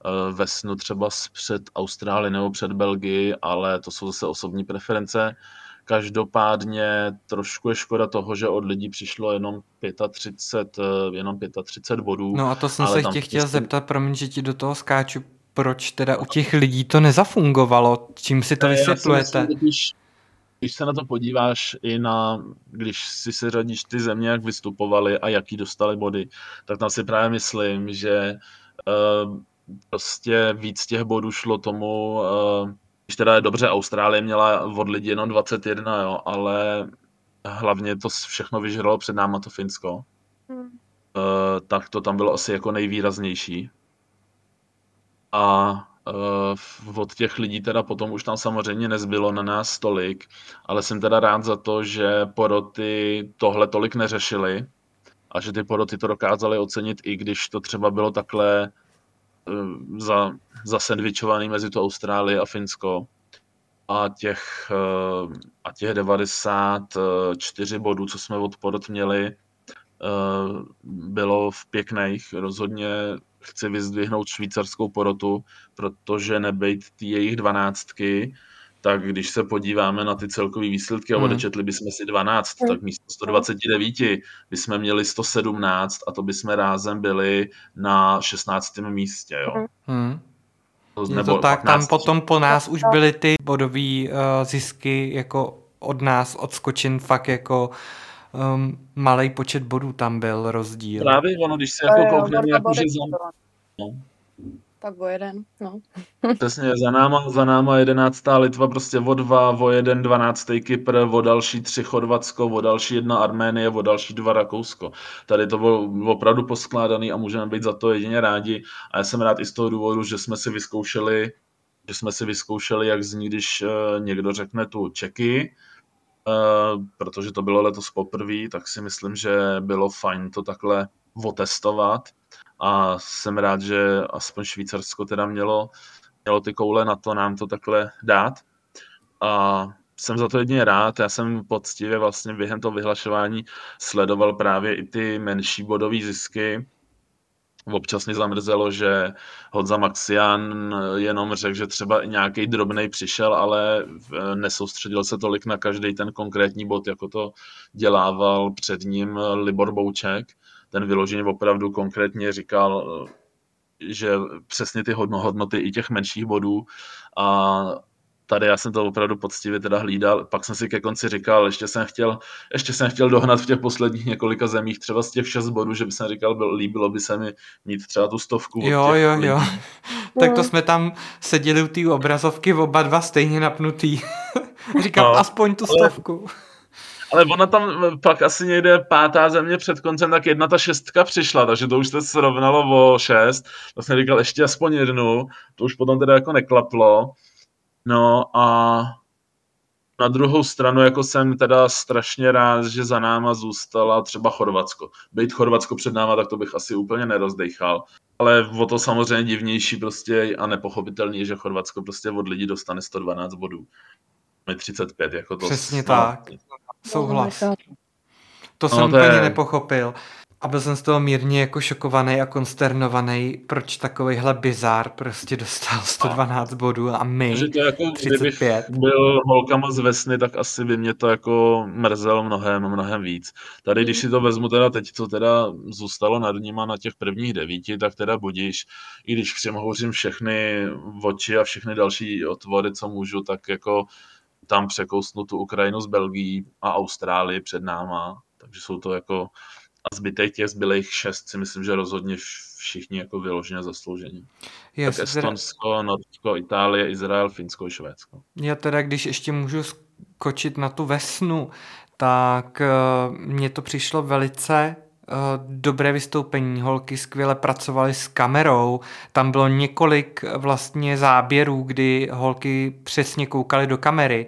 eh, Vesnu třeba před Austrálii nebo před Belgii, ale to jsou zase osobní preference. Každopádně trošku je škoda toho, že od lidí přišlo jenom 35, eh, jenom 35 bodů. No a to jsem se tě chtěl prostě- zeptat, promiň, že ti do toho skáču, proč teda u těch lidí to nezafungovalo? Čím si to Ne, já si vysvětlujete? myslím, Když, se na to podíváš i na, když si se řadíš ty země, jak vystupovali a jaký dostali body, tak tam si právě myslím, že uh, prostě víc těch bodů šlo tomu, uh, když teda je dobře, Austrálie měla od lidí jenom 21, jo, ale hlavně to všechno vyžralo před náma to Finsko. Hmm. Uh, tak to tam bylo asi jako nejvýraznější. A od těch lidí teda potom už tam samozřejmě nezbylo na nás tolik, ale jsem teda rád za to, že poroty tohle tolik neřešily a že ty poroty to dokázaly ocenit, i když to třeba bylo takhle uh, za, zasendvičovaný mezi to Austrálie a Finsko. A těch, uh, a těch 94 bodů, co jsme od porot měli, bylo v pěkných. Rozhodně chci vyzdvihnout švýcarskou porotu, protože nebejt ty jejich dvanáctky, tak když se podíváme na ty celkové výsledky a Hmm. odečetli bychom si 12, Hmm. tak místo 129 bychom měli 117 a to bychom rázem byli na 16. místě. Jo? Hmm. Je Nebo to tak, tam 15. potom po nás už byly ty bodové uh, zisky jako od nás odskočen fakt jako um, malý počet bodů tam byl rozdíl. Právě ono, když se jako koukneme, jako, že za... No. Tak o jeden, no. Přesně, za náma, za náma jedenáctá Litva prostě o dva, o jeden dvanáctý Kypr, o další tři Chorvatsko, o další jedna Arménie, o další dva Rakousko. Tady to bylo opravdu poskládaný a můžeme být za to jedině rádi. A já jsem rád i z toho důvodu, že jsme si vyzkoušeli, že jsme si vyzkoušeli, jak zní, když uh, někdo řekne tu Čeky, protože to bylo letos poprvé, tak si myslím, že bylo fajn to takhle otestovat a jsem rád, že aspoň Švýcarsko teda mělo, mělo ty koule na to nám to takhle dát. A jsem za to jedině rád. Já jsem poctivě vlastně během toho vyhlašování sledoval právě i ty menší bodové zisky. Občas mě zamrzelo, že Hodza Maxian jenom řekl, že třeba nějaký drobný přišel, ale nesoustředil se tolik na každý ten konkrétní bod, jako to dělával před ním Libor Bouček. Ten vyloženě opravdu konkrétně říkal, že přesně ty hodnoty i těch menších bodů a tady já jsem to opravdu poctivě teda hlídal, pak jsem si ke konci říkal, ještě jsem chtěl, ještě jsem chtěl dohnat v těch posledních několika zemích třeba z těch šest bodů, že by jsem říkal, byl, líbilo by se mi mít třeba tu stovku. Jo, jo, lidí. jo. tak to jsme tam seděli u té obrazovky oba dva stejně napnutý. Říkám, no, aspoň tu stovku. Ale ale ona tam pak asi někde pátá země před koncem, tak jedna ta šestka přišla, takže to už se srovnalo o šest. To jsem říkal ještě aspoň jednu, to už potom teda jako neklaplo. No a na druhou stranu jako jsem teda strašně rád, že za náma zůstala třeba Chorvatsko. Být Chorvatsko před náma, tak to bych asi úplně nerozdechal. Ale o to samozřejmě divnější prostě a nepochopitelný, že Chorvatsko prostě od lidí dostane 112 bodů. 35, jako to. Přesně tak. Souhlas. To jsem no, to úplně je... nepochopil. A byl jsem z toho mírně jako šokovaný a konsternovaný, proč takovýhle bizár prostě dostal 112 a. bodů a my Že to jako, 35. byl holkama z Vesny, tak asi by mě to jako mrzelo mnohem, mnohem víc. Tady, když si to vezmu teda teď, co teda zůstalo nad nima na těch prvních devíti, tak teda budíš, i když přemohouřím všechny oči a všechny další otvory, co můžu, tak jako tam překousnu tu Ukrajinu s Belgií a Austrálii před náma, takže jsou to jako a zbytek těch zbylých šest si myslím, že rozhodně všichni jako vyloženě zasloužení. Yes, tak Estonsko, teda... Norsko, Itálie, Izrael, Finsko, Švédsko. Já teda, když ještě můžu skočit na tu vesnu, tak uh, mně to přišlo velice Eh, dobré vystoupení, holky skvěle pracovaly s kamerou, tam bylo několik vlastně záběrů, kdy holky přesně koukaly do kamery.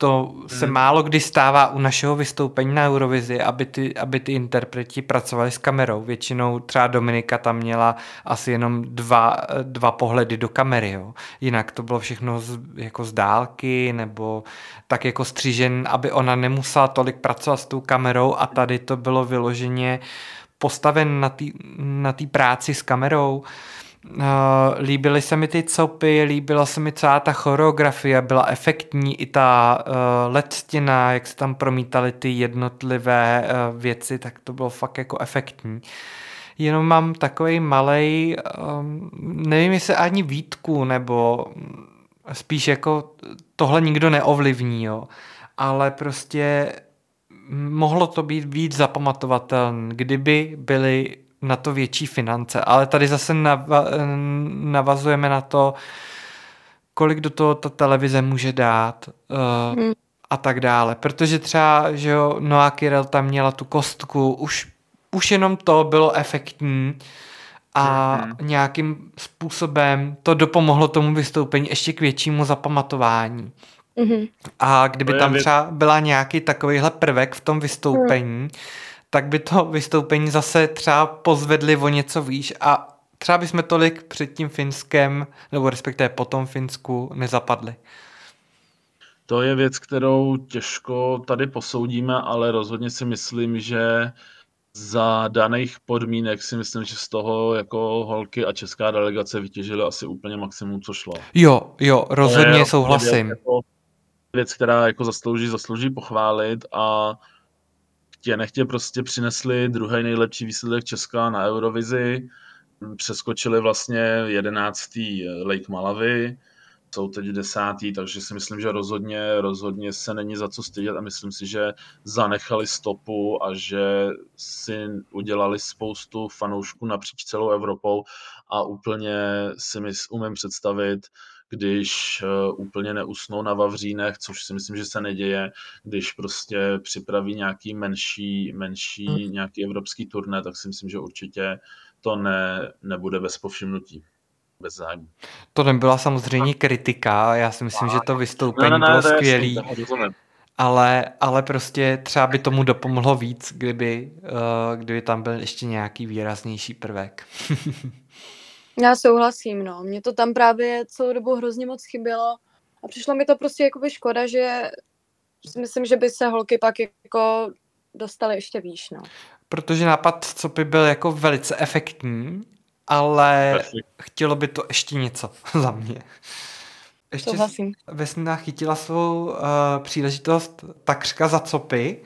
To se hmm. málo kdy stává u našeho vystoupení na Eurovizi, aby ty, aby ty interpreti pracovali s kamerou. Většinou třeba Dominika tam měla asi jenom dva, dva pohledy do kamery. Jo. Jinak to bylo všechno z, jako z dálky nebo tak jako střížen, aby ona nemusela tolik pracovat s tou kamerou a tady to bylo vyloženě postaven na té na práci s kamerou. Uh, líbily se mi ty copy, líbila se mi celá ta choreografie, byla efektní i ta uh, LED stěna, jak se tam promítaly ty jednotlivé uh, věci, tak to bylo fakt jako efektní. Jenom mám takový malý, um, nevím jestli ani výtku, nebo spíš jako tohle nikdo neovlivní, jo. ale prostě mohlo to být víc zapamatovatelné, kdyby byly na to větší finance. Ale tady zase navazujeme na to, kolik do toho ta televize může dát uh, hmm. a tak dále. Protože třeba, že jo, Noa Kirel tam měla tu kostku, už, už jenom to bylo efektní a hmm. nějakým způsobem to dopomohlo tomu vystoupení ještě k většímu zapamatování. Mm-hmm. A kdyby tam třeba byla nějaký takovýhle prvek v tom vystoupení, mm. Tak by to vystoupení zase třeba pozvedli o něco výš a třeba bychom tolik před tím Finskem, nebo respektive po tom Finsku nezapadli. To je věc, kterou těžko tady posoudíme, ale rozhodně si myslím, že za daných podmínek si myslím, že z toho jako holky a česká delegace vytěžili asi úplně maximum, co šlo. Jo, jo, rozhodně souhlasím. Jako, věc, která jako zaslouží, zaslouží pochválit a chtě nechtě prostě přinesli druhý nejlepší výsledek Česka na Eurovizi, přeskočili vlastně jedenáctý Lake Malavy, jsou teď desátý, takže si myslím, že rozhodně, rozhodně se není za co stydět a myslím si, že zanechali stopu a že si udělali spoustu fanoušků napříč celou Evropou a úplně si mys, umím představit, když uh, úplně neusnou na Vavřínech, což si myslím, že se neděje, když prostě připraví nějaký menší, menší hmm. nějaký evropský turné, tak si myslím, že určitě to ne, nebude bez povšimnutí bez zájmu. To nebyla samozřejmě kritika, já si myslím, že to vystoupení ne, ne, ne, bylo skvělý. Ale, ale prostě třeba by tomu dopomohlo víc, kdyby, uh, kdyby tam byl ještě nějaký výraznější prvek. Já souhlasím, no. Mně to tam právě celou dobu hrozně moc chybělo a přišlo mi to prostě jakoby škoda, že si myslím, že by se holky pak jako dostaly ještě výš, no. Protože nápad co by byl jako velice efektní, ale Perfect. chtělo by to ještě něco za mě. Ještě Souhlasím. Vesna chytila svou uh, příležitost takřka za copy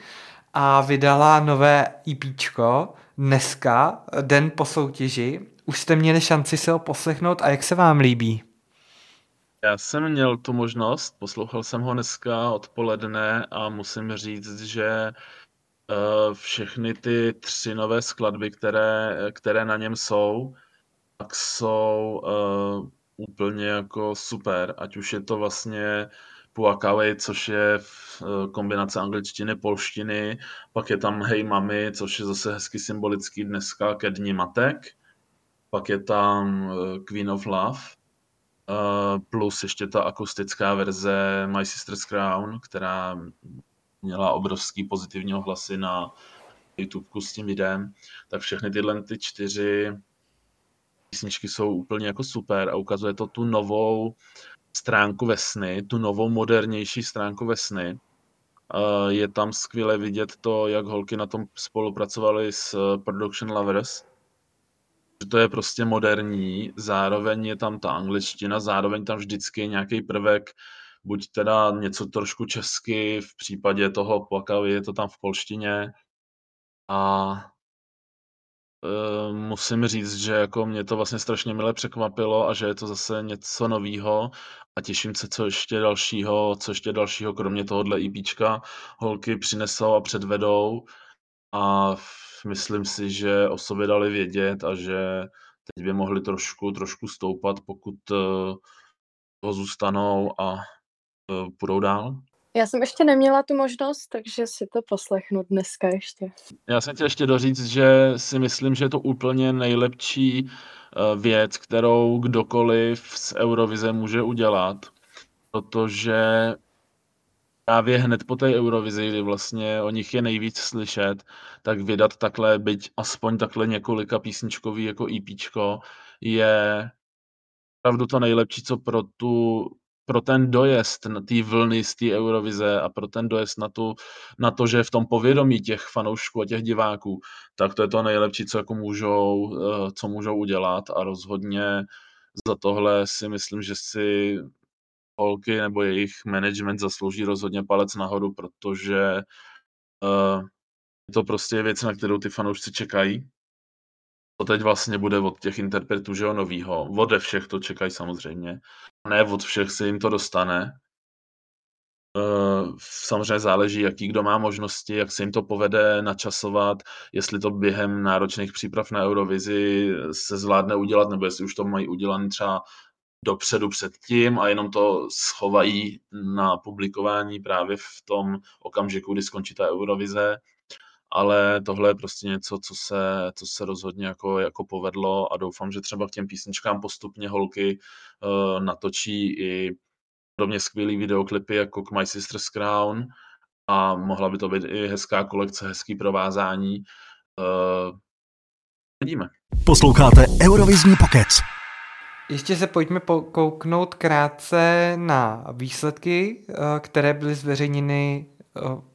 a vydala nové EPčko dneska, den po soutěži. Už jste měli šanci se ho poslechnout a jak se vám líbí? Já jsem měl tu možnost, poslouchal jsem ho dneska odpoledne a musím říct, že uh, všechny ty tři nové skladby, které, které na něm jsou, tak jsou uh, úplně jako super, ať už je to vlastně Puakaway, což je uh, kombinace angličtiny, polštiny, pak je tam Hej mami, což je zase hezky symbolický dneska ke dní matek, pak je tam uh, Queen of Love, uh, plus ještě ta akustická verze My Sister's Crown, která měla obrovský pozitivní ohlasy na YouTube s tím videem, tak všechny tyhle ty čtyři písničky jsou úplně jako super a ukazuje to tu novou stránku Vesny, tu novou modernější stránku Vesny. Je tam skvěle vidět to, jak holky na tom spolupracovaly s eh, Production Lovers. Že to je prostě moderní, zároveň je tam ta angličtina, zároveň tam vždycky je nějaký prvek, buď teda něco trošku česky, v případě toho plakavy je to tam v polštině. A Uh, musím říct, že jako mě to vlastně strašně mile překvapilo a že je to zase něco novýho a těším se, co ještě dalšího, co ještě dalšího, kromě tohohle EPčka, holky přinesou a předvedou a myslím si, že o sobě dali vědět a že teď by mohli trošku, trošku stoupat, pokud uh, ho zůstanou a uh, půjdou dál. Já jsem ještě neměla tu možnost, takže si to poslechnu dneska ještě. Já jsem chtěl ještě doříct, že si myslím, že je to úplně nejlepší eh, věc, kterou kdokoliv z Eurovize může udělat, protože právě hned po té Eurovizi, kdy vlastně o nich je nejvíc slyšet, tak vydat takhle, byť aspoň takhle několika písničkový jako EPčko, je opravdu to nejlepší, co pro tu pro ten dojezd na té vlny z té Eurovize a pro ten dojezd na, tu, na to, že v tom povědomí těch fanoušků a těch diváků, tak to je to nejlepší, co jako můžou, eh, co můžou udělat a rozhodně za tohle si myslím, že si holky nebo jejich management zaslouží rozhodně palec nahoru, protože uh, je to prostě věc, na kterou ty fanoušci čekají. To teď vlastně bude od těch interpretů, že jo, novýho. Ode všech to čekají samozřejmě ne od všech se jim to dostane. Eh, samozřejmě záleží, jaký kdo má možnosti, jak se jim to povede načasovat, jestli to během náročných příprav na Eurovizi se zvládne udělat, nebo jestli už to mají udělané třeba dopředu předtím a jenom to schovají na publikování právě v tom okamžiku, kdy skončí ta Eurovize. Ale tohle je prostě něco, co se, co se rozhodně jako, jako povedlo a doufám, že třeba k těm písničkám postupně holky uh, natočí i podobně skvělý videoklipy jako k My Sister's Crown a mohla by to být i hezká kolekce, hezký provázání. Uh, vidíme. Posloucháte Eurovizní pokec. Ještě se pojďme pokouknout krátce na výsledky, eh, které byly zveřejněny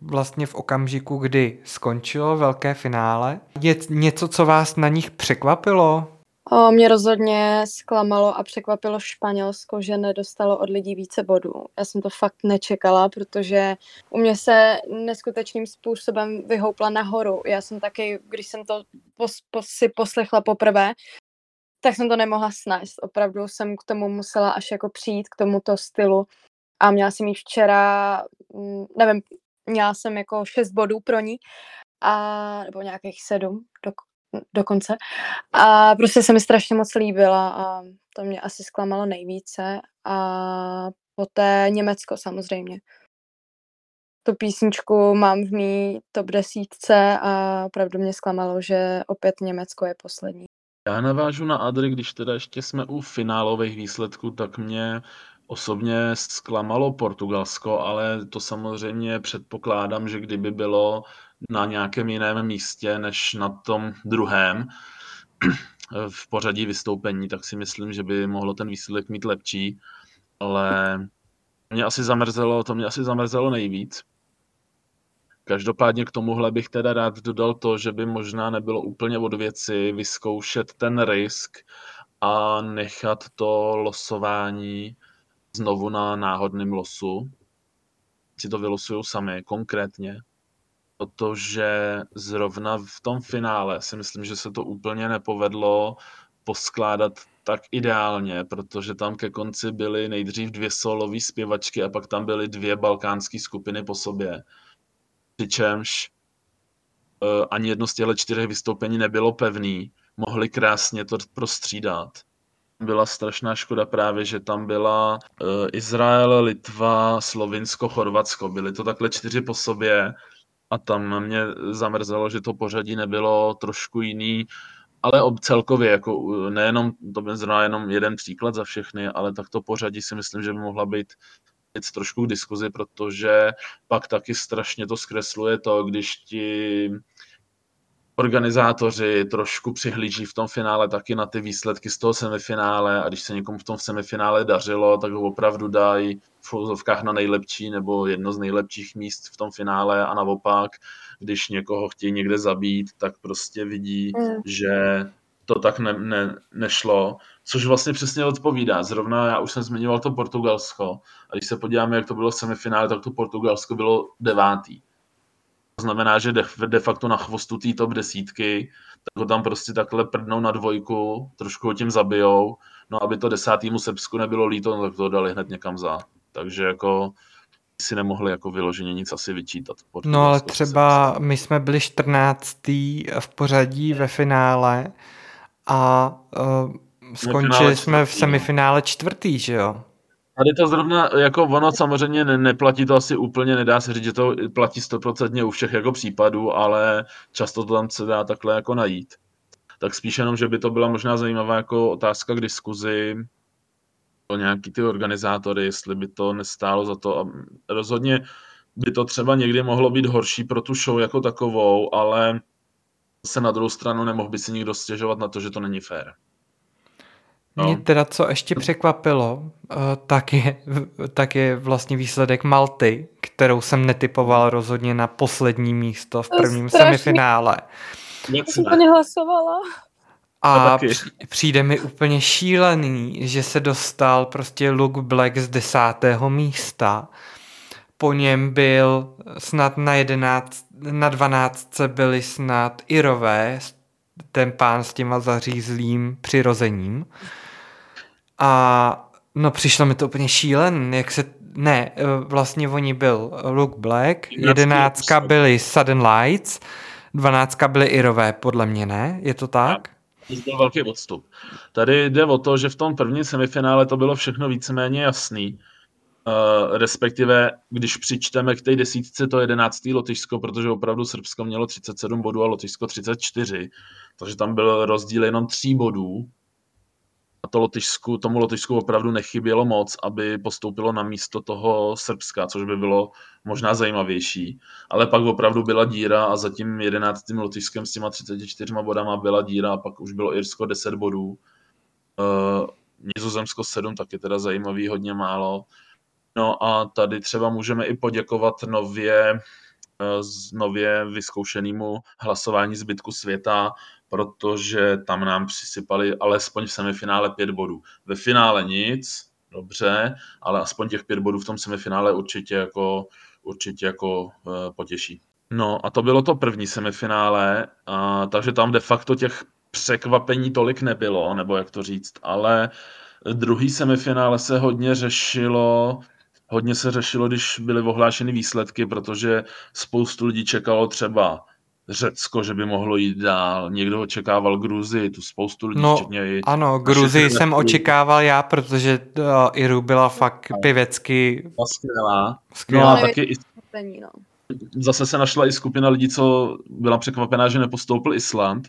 vlastně v okamžiku, kdy skončilo velké finále. Je něco, co vás na nich překvapilo? O, mě rozhodně zklamalo a překvapilo Španělsko, že nedostalo od lidí více bodů. Já jsem to fakt nečekala, protože u mě se neskutečným způsobem vyhoupla nahoru. Já jsem taky, když jsem to pos, pos, si poslechla poprvé, tak jsem to nemohla snést. Opravdu jsem k tomu musela až jako přijít, k tomuto stylu. A měla jsem ji včera, mm, nevím, měla jsem jako šest bodů pro ní, a, nebo nějakých sedm do, dokonce. A prostě se mi strašně moc líbila a to mě asi zklamalo nejvíce. A poté Německo samozřejmě. Tu písničku mám v mý top desítce a opravdu mě zklamalo, že opět Německo je poslední. Já navážu na Adry, když teda ještě jsme u finálových výsledků, tak mě osobně zklamalo Portugalsko, ale to samozřejmě předpokládám, že kdyby bylo na nějakém jiném místě než na tom druhém v pořadí vystoupení, tak si myslím, že by mohlo ten výsledek mít lepší, ale mě asi zamrzelo, to mě asi zamrzelo nejvíc. Každopádně k tomuhle bych teda rád dodal to, že by možná nebylo úplně od věci vyzkoušet ten risk a nechat to losování znovu na náhodném losu. Si to vylosují sami, konkrétně. Protože zrovna v tom finále si myslím, že se to úplně nepovedlo poskládat tak ideálně, protože tam ke konci byly nejdřív dvě solové zpěvačky a pak tam byly dvě balkánské skupiny po sobě přičemž uh, ani jedno z těchto čtyřech vystoupení nebylo pevný, mohli krásně to prostřídat. Byla strašná škoda právě, že tam byla uh, Izrael, Litva, Slovinsko, Chorvatsko. Byly to takhle čtyři po sobě a tam mě zamrzelo, že to pořadí nebylo trošku jiný, ale celkově, jako nejenom, to by zrovna jenom jeden příklad za všechny, ale tak to pořadí si myslím, že by mohla být věc trošku k diskuzi, protože pak taky strašně to zkresluje to, když ti organizátoři trošku přihlíží v tom finále taky na ty výsledky z toho semifinále a když se někomu v tom semifinále dařilo, tak ho opravdu dají v fouzovkách na nejlepší nebo jedno z nejlepších míst v tom finále a naopak, když někoho chtějí někde zabít, tak prostě vidí, mm. že to tak ne, ne, nešlo, což vlastně přesně odpovídá. Zrovna já už jsem zmiňoval to Portugalsko a když se podíváme, jak to bylo v semifinále, tak to Portugalsko bylo devátý. To znamená, že de, de facto na chvostu té top desítky, tak ho tam prostě takhle prdnou na dvojku, trošku ho tím zabijou, no aby to desátýmu Srbsku nebylo líto, no, tak to dali hned někam za. Takže jako si nemohli jako vyloženě nic asi vyčítat. No ale třeba my jsme byli 14. v pořadí ve finále a uh, skončili jsme v semifinále čtvrtý, že jo? Tady to zrovna, jako ono samozřejmě ne, neplatí to asi úplně, nedá se říct, že to platí stoprocentně u všech jako případů, ale často to tam se dá takhle jako najít. Tak spíš jenom, že by to byla možná zajímavá jako otázka k diskuzi o nějaký ty organizátory, jestli by to nestálo za to. A rozhodně by to třeba někdy mohlo být horší pro tu show jako takovou, ale se na druhou stranu nemohl by si nikdo stěžovat na to, že to není fér. No. Mě teda co ještě překvapilo, eh, tak je, tak je vlastně výsledek Malty, kterou jsem netypoval rozhodně na poslední místo v prvním Strašný. semifinále. Já jsem to nehlasovala. A přijde mi úplně šílený, že se dostal prostě Luke Black z desátého místa po něm byl snad na 11, na 12 byli snad Irové, ten pán s těma zařízlým přirozením. A no přišlo mi to úplně šílen, jak se, ne, vlastně oni byl Luke Black, jedenáctka byli Sudden Lights, dvanáctka byly Irové, podle mě ne, je to tak? To byl velký odstup. Tady jde o to, že v tom prvním semifinále to bylo všechno víceméně jasný Uh, respektive, když přičteme k té desítce to jedenáctý Lotyšsko, protože opravdu Srbsko mělo 37 bodů a Lotyšsko 34, takže tam byl rozdíl jenom 3 bodů. To Lotyšsku, tomu Lotyšsku opravdu nechybělo moc, aby postoupilo na místo toho Srbska, což by bylo možná zajímavější. Ale pak opravdu byla díra a za tím 11. Lotyšskem s těma 34 bodama byla díra a pak už bylo Irsko 10 bodů. Uh, Nizozemsko 7, taky teda zajímavý, hodně málo. No a tady třeba můžeme i poděkovat nově, eh, nově vyzkoušenému hlasování zbytku světa, protože tam nám přisypali alespoň v semifinále pět bodů. Ve finále nic, dobře, ale aspoň těch pět bodů v tom semifinále určitě jako, určitě jako uh, potěší. No a to bylo to první semifinále, a, takže tam de facto těch překvapení tolik nebylo, nebo jak to říct, ale druhý semifinále se hodně řešilo, hodně se řešilo, když byly ohlášeny výsledky, protože spoustu lidí čekalo třeba Řecko, že by mohlo jít dál, někdo očekával Gruzii, tu spoustu lidí, no, včetně i... Ano, Gruzii jsem očekával já, protože uh, Iru byla fakt pěvecky... Skvělá. skvělá. No a taky i... No. Zase se našla i skupina lidí, co byla překvapená, že nepostoupil Island.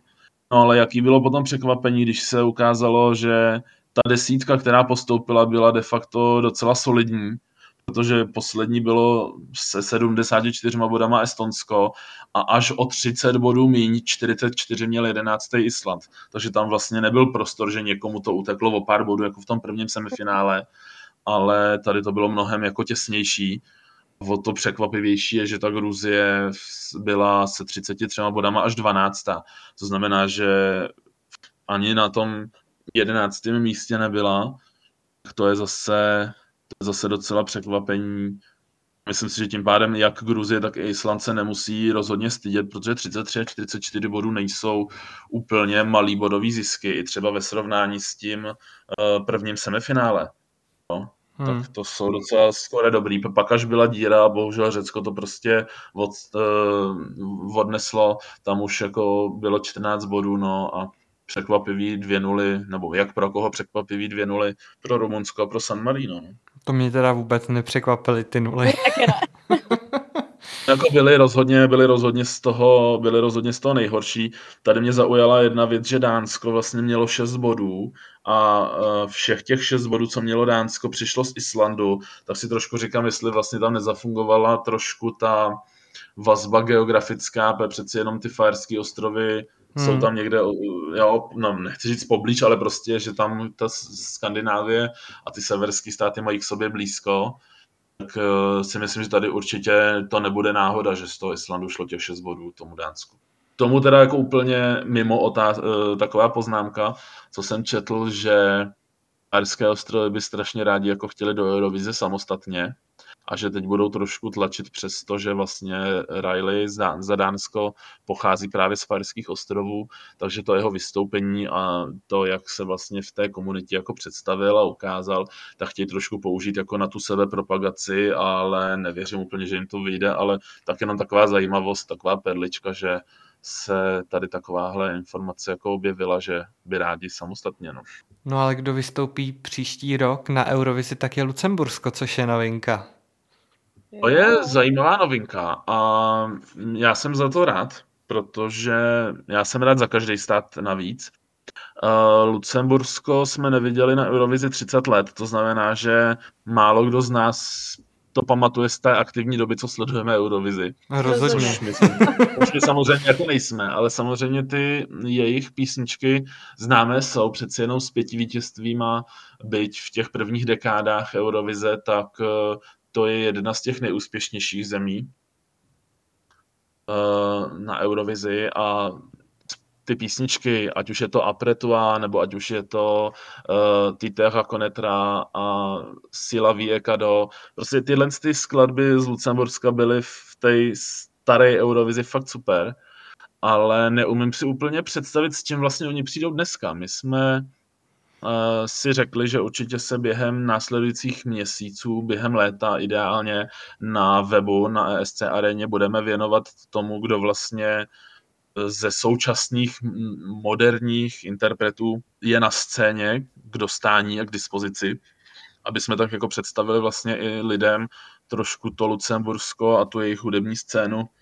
No ale jaký bylo potom překvapení, když se ukázalo, že ta desítka, která postoupila, byla de facto docela solidní protože poslední bylo se 74 bodama Estonsko a až o 30 bodů míň 44 měl 11. Island. Takže tam vlastně nebyl prostor, že někomu to uteklo o pár bodů, jako v tom prvním semifinále, ale tady to bylo mnohem jako těsnější. O to překvapivější je, že ta Gruzie byla se 33 bodama až 12. To znamená, že ani na tom 11. místě nebyla. To je zase to je zase docela překvapení. Myslím si, že tím pádem jak Gruzie, tak i Island se nemusí rozhodně stydět, protože 33 a 44 bodů nejsou úplně malý bodový zisky, i třeba ve srovnání s tím uh, prvním semifinále. No, hmm. Tak to jsou docela skoro dobrý. Pak až byla díra, bohužel Řecko to prostě od, uh, odneslo, tam už jako bylo 14 bodů, no a překvapivý dvě nuly, nebo jak pro koho překvapivý dvě nuly pro Rumunsko a pro San Marino. No. To mě teda vůbec nepřekvapily ty nuly. jako byly rozhodně, byly rozhodně z toho, byly rozhodně z toho nejhorší. Tady mě zaujala jedna věc, že Dánsko vlastně mělo 6 bodů a e, všech těch 6 bodů, co mělo Dánsko, přišlo z Islandu, tak si trošku říkám, jestli vlastně tam nezafungovala trošku ta vazba geografická, protože přeci jenom ty Fajerské ostrovy Hmm. Jsou tam někde, jo, no, nechci říct poblíž, ale prostě, že tam ta Skandinávie a ty severské státy mají k sobě blízko, tak uh, si myslím, že tady určitě to nebude náhoda, že z toho Islandu šlo těch 6 bodů tomu Dánsku. Tomu teda jako úplně mimo otáz, uh, taková poznámka, co jsem četl, že Arské ostrovy by strašně rádi jako chtěli do Eurovize samostatně, a že teď budou trošku tlačit přes to, že vlastně Riley za Dánsko pochází právě z Fajerských ostrovů, takže to jeho vystoupení a to, jak se vlastně v té komunitě jako představil a ukázal, tak chtějí trošku použít jako na tu sebepropagaci, ale nevěřím úplně, že jim to vyjde, ale tak jenom taková zajímavost, taková perlička, že se tady takováhle informace jako objevila, že by rádi samostatně. No. no ale kdo vystoupí příští rok na Eurovizi, tak je Lucembursko, což je novinka. To je zajímavá novinka a já jsem za to rád, protože já jsem rád za každý stát navíc. Uh, Lucembursko jsme neviděli na Eurovizi 30 let, to znamená, že málo kdo z nás to pamatuje z té aktivní doby, co sledujeme Eurovizi. Rozhodně. Už my, my samozřejmě jako nejsme, ale samozřejmě ty jejich písničky známé jsou přeci jenom s pěti vítězstvíma, byť v těch prvních dekádách Eurovize, tak to je jedna z těch nejúspěšnějších zemí uh, na Eurovizi a ty písničky, ať už je to Apretua, nebo ať už je to uh, Titera Konetra a Sila Viekado, prostě tyhle ty skladby z Lucemburska byly v té staré Eurovizi fakt super, ale neumím si úplně představit, s čím vlastně oni přijdou dneska. My jsme si řekli, že určitě se během následujících měsíců, během léta ideálně na webu, na ESC aréně budeme věnovat tomu, kdo vlastně ze současných moderních interpretů je na scéně, kdo stání a k dispozici, aby jsme tak jako představili vlastně i lidem trošku to Lucembursko a tu jejich hudební scénu. Eh,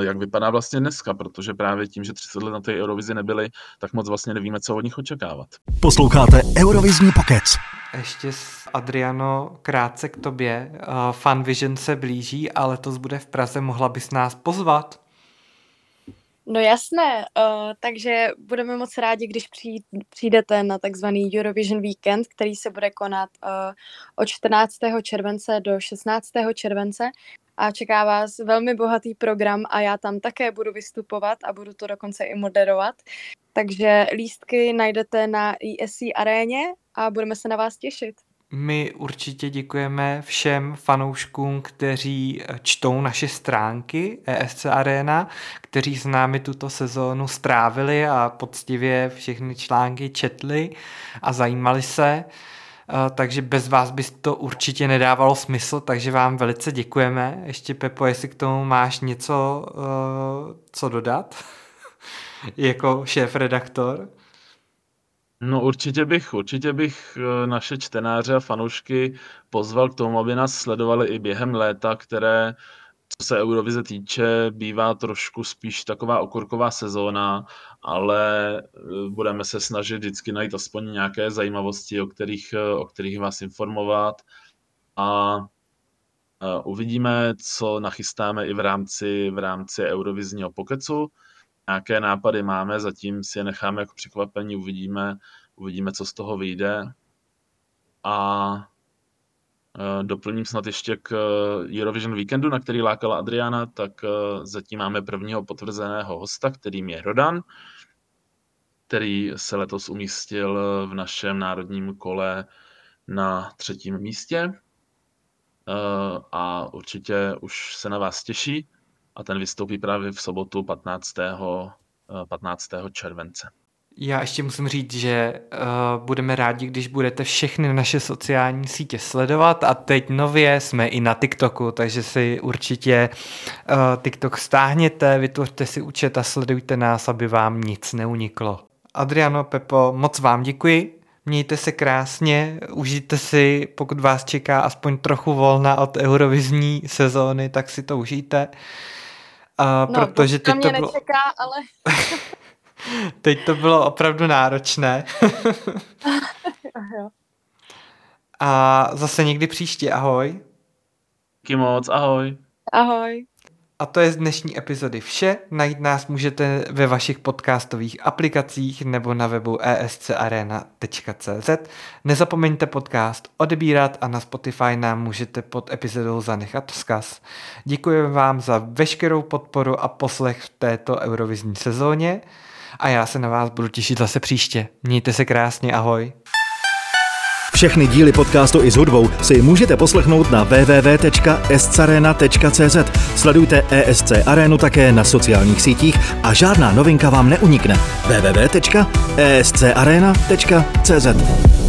jak vypadá vlastně dneska, protože právě tím, že 30 let na té Eurovizi nebyli, tak moc vlastně nevíme, co od nich očekávat. Posloucháte Eurovizní pokec. Ještě s Adriano krátce k tobě. Uh, Fan Vision se blíží, ale to bude v Praze. Mohla bys nás pozvat? No jasné, uh, takže budeme moc rádi, když přijdete na takzvaný Eurovision Weekend, který se bude konat uh, od 14. července do 16. července a čeká vás velmi bohatý program a já tam také budu vystupovat a budu to dokonce i moderovat. Takže lístky najdete na ESC aréně a budeme se na vás těšit. My určitě děkujeme všem fanouškům, kteří čtou naše stránky ESC Arena, kteří s námi tuto sezónu strávili a poctivě všechny články četli a zajímali se. Takže bez vás by to určitě nedávalo smysl, takže vám velice děkujeme. Ještě Pepo, jestli k tomu máš něco, co dodat, jako šéf-redaktor? No určitě bych, určitě bych eh, naše čtenáře a fanoušky pozval k tomu, aby nás sledovali i během léta, které, co se Eurovize týče, bývá trošku spíš taková okurková sezóna, ale eh, budeme se snažit vždycky najít aspoň nějaké zajímavosti, o kterých, eh, o kterých vás informovat. A uvidíme, co nachystáme i v rámci, v rámci Eurovizního pokecu nějaké nápady máme, zatím si je necháme jako překvapení, uvidíme, uvidíme, co z toho vyjde. A e, doplním snad ještě k e, Eurovision Weekendu, na který lákala Adriana, tak e, zatím máme prvního potvrzeného hosta, kterým je Rodan, který se letos umístil v našem národním kole na třetím místě a určitě už se na vás těší a ten vystoupí právě v sobotu 15. 15. Eh, července. Já ještě musím říct, že uh, budeme rádi, když budete všechny naše sociální sítě sledovat a teď nově jsme i na TikToku, takže si určitě uh, TikTok stáhněte, vytvořte si účet a sledujte nás, aby vám nic neuniklo. Adriano, Pepo, moc vám děkuji. Mějte se krásně, užijte si, pokud vás čeká aspoň trochu volna od eurovizní sezóny, tak si to užijte. A no, protože teď to bylo... nečeká, ale... teď to bylo opravdu náročné. A zase někdy příště, ahoj. Díky moc, ahoj. Ahoj. A to je z dnešní epizody vše. Najít nás můžete ve vašich podcastových aplikacích nebo na webu escarena.cz. Nezapomeňte podcast odebírat a na Spotify nám můžete pod epizodou zanechat vzkaz. Děkujeme vám za veškerou podporu a poslech v této eurovizní sezóně a já se na vás budu těšit zase příště. Mějte se krásně, ahoj. Všechny díly podcastu i s hudbou si můžete poslechnout na www.escarena.cz. Sledujte ESC Arenu také na sociálních sítích a žádná novinka vám neunikne. www.escarena.cz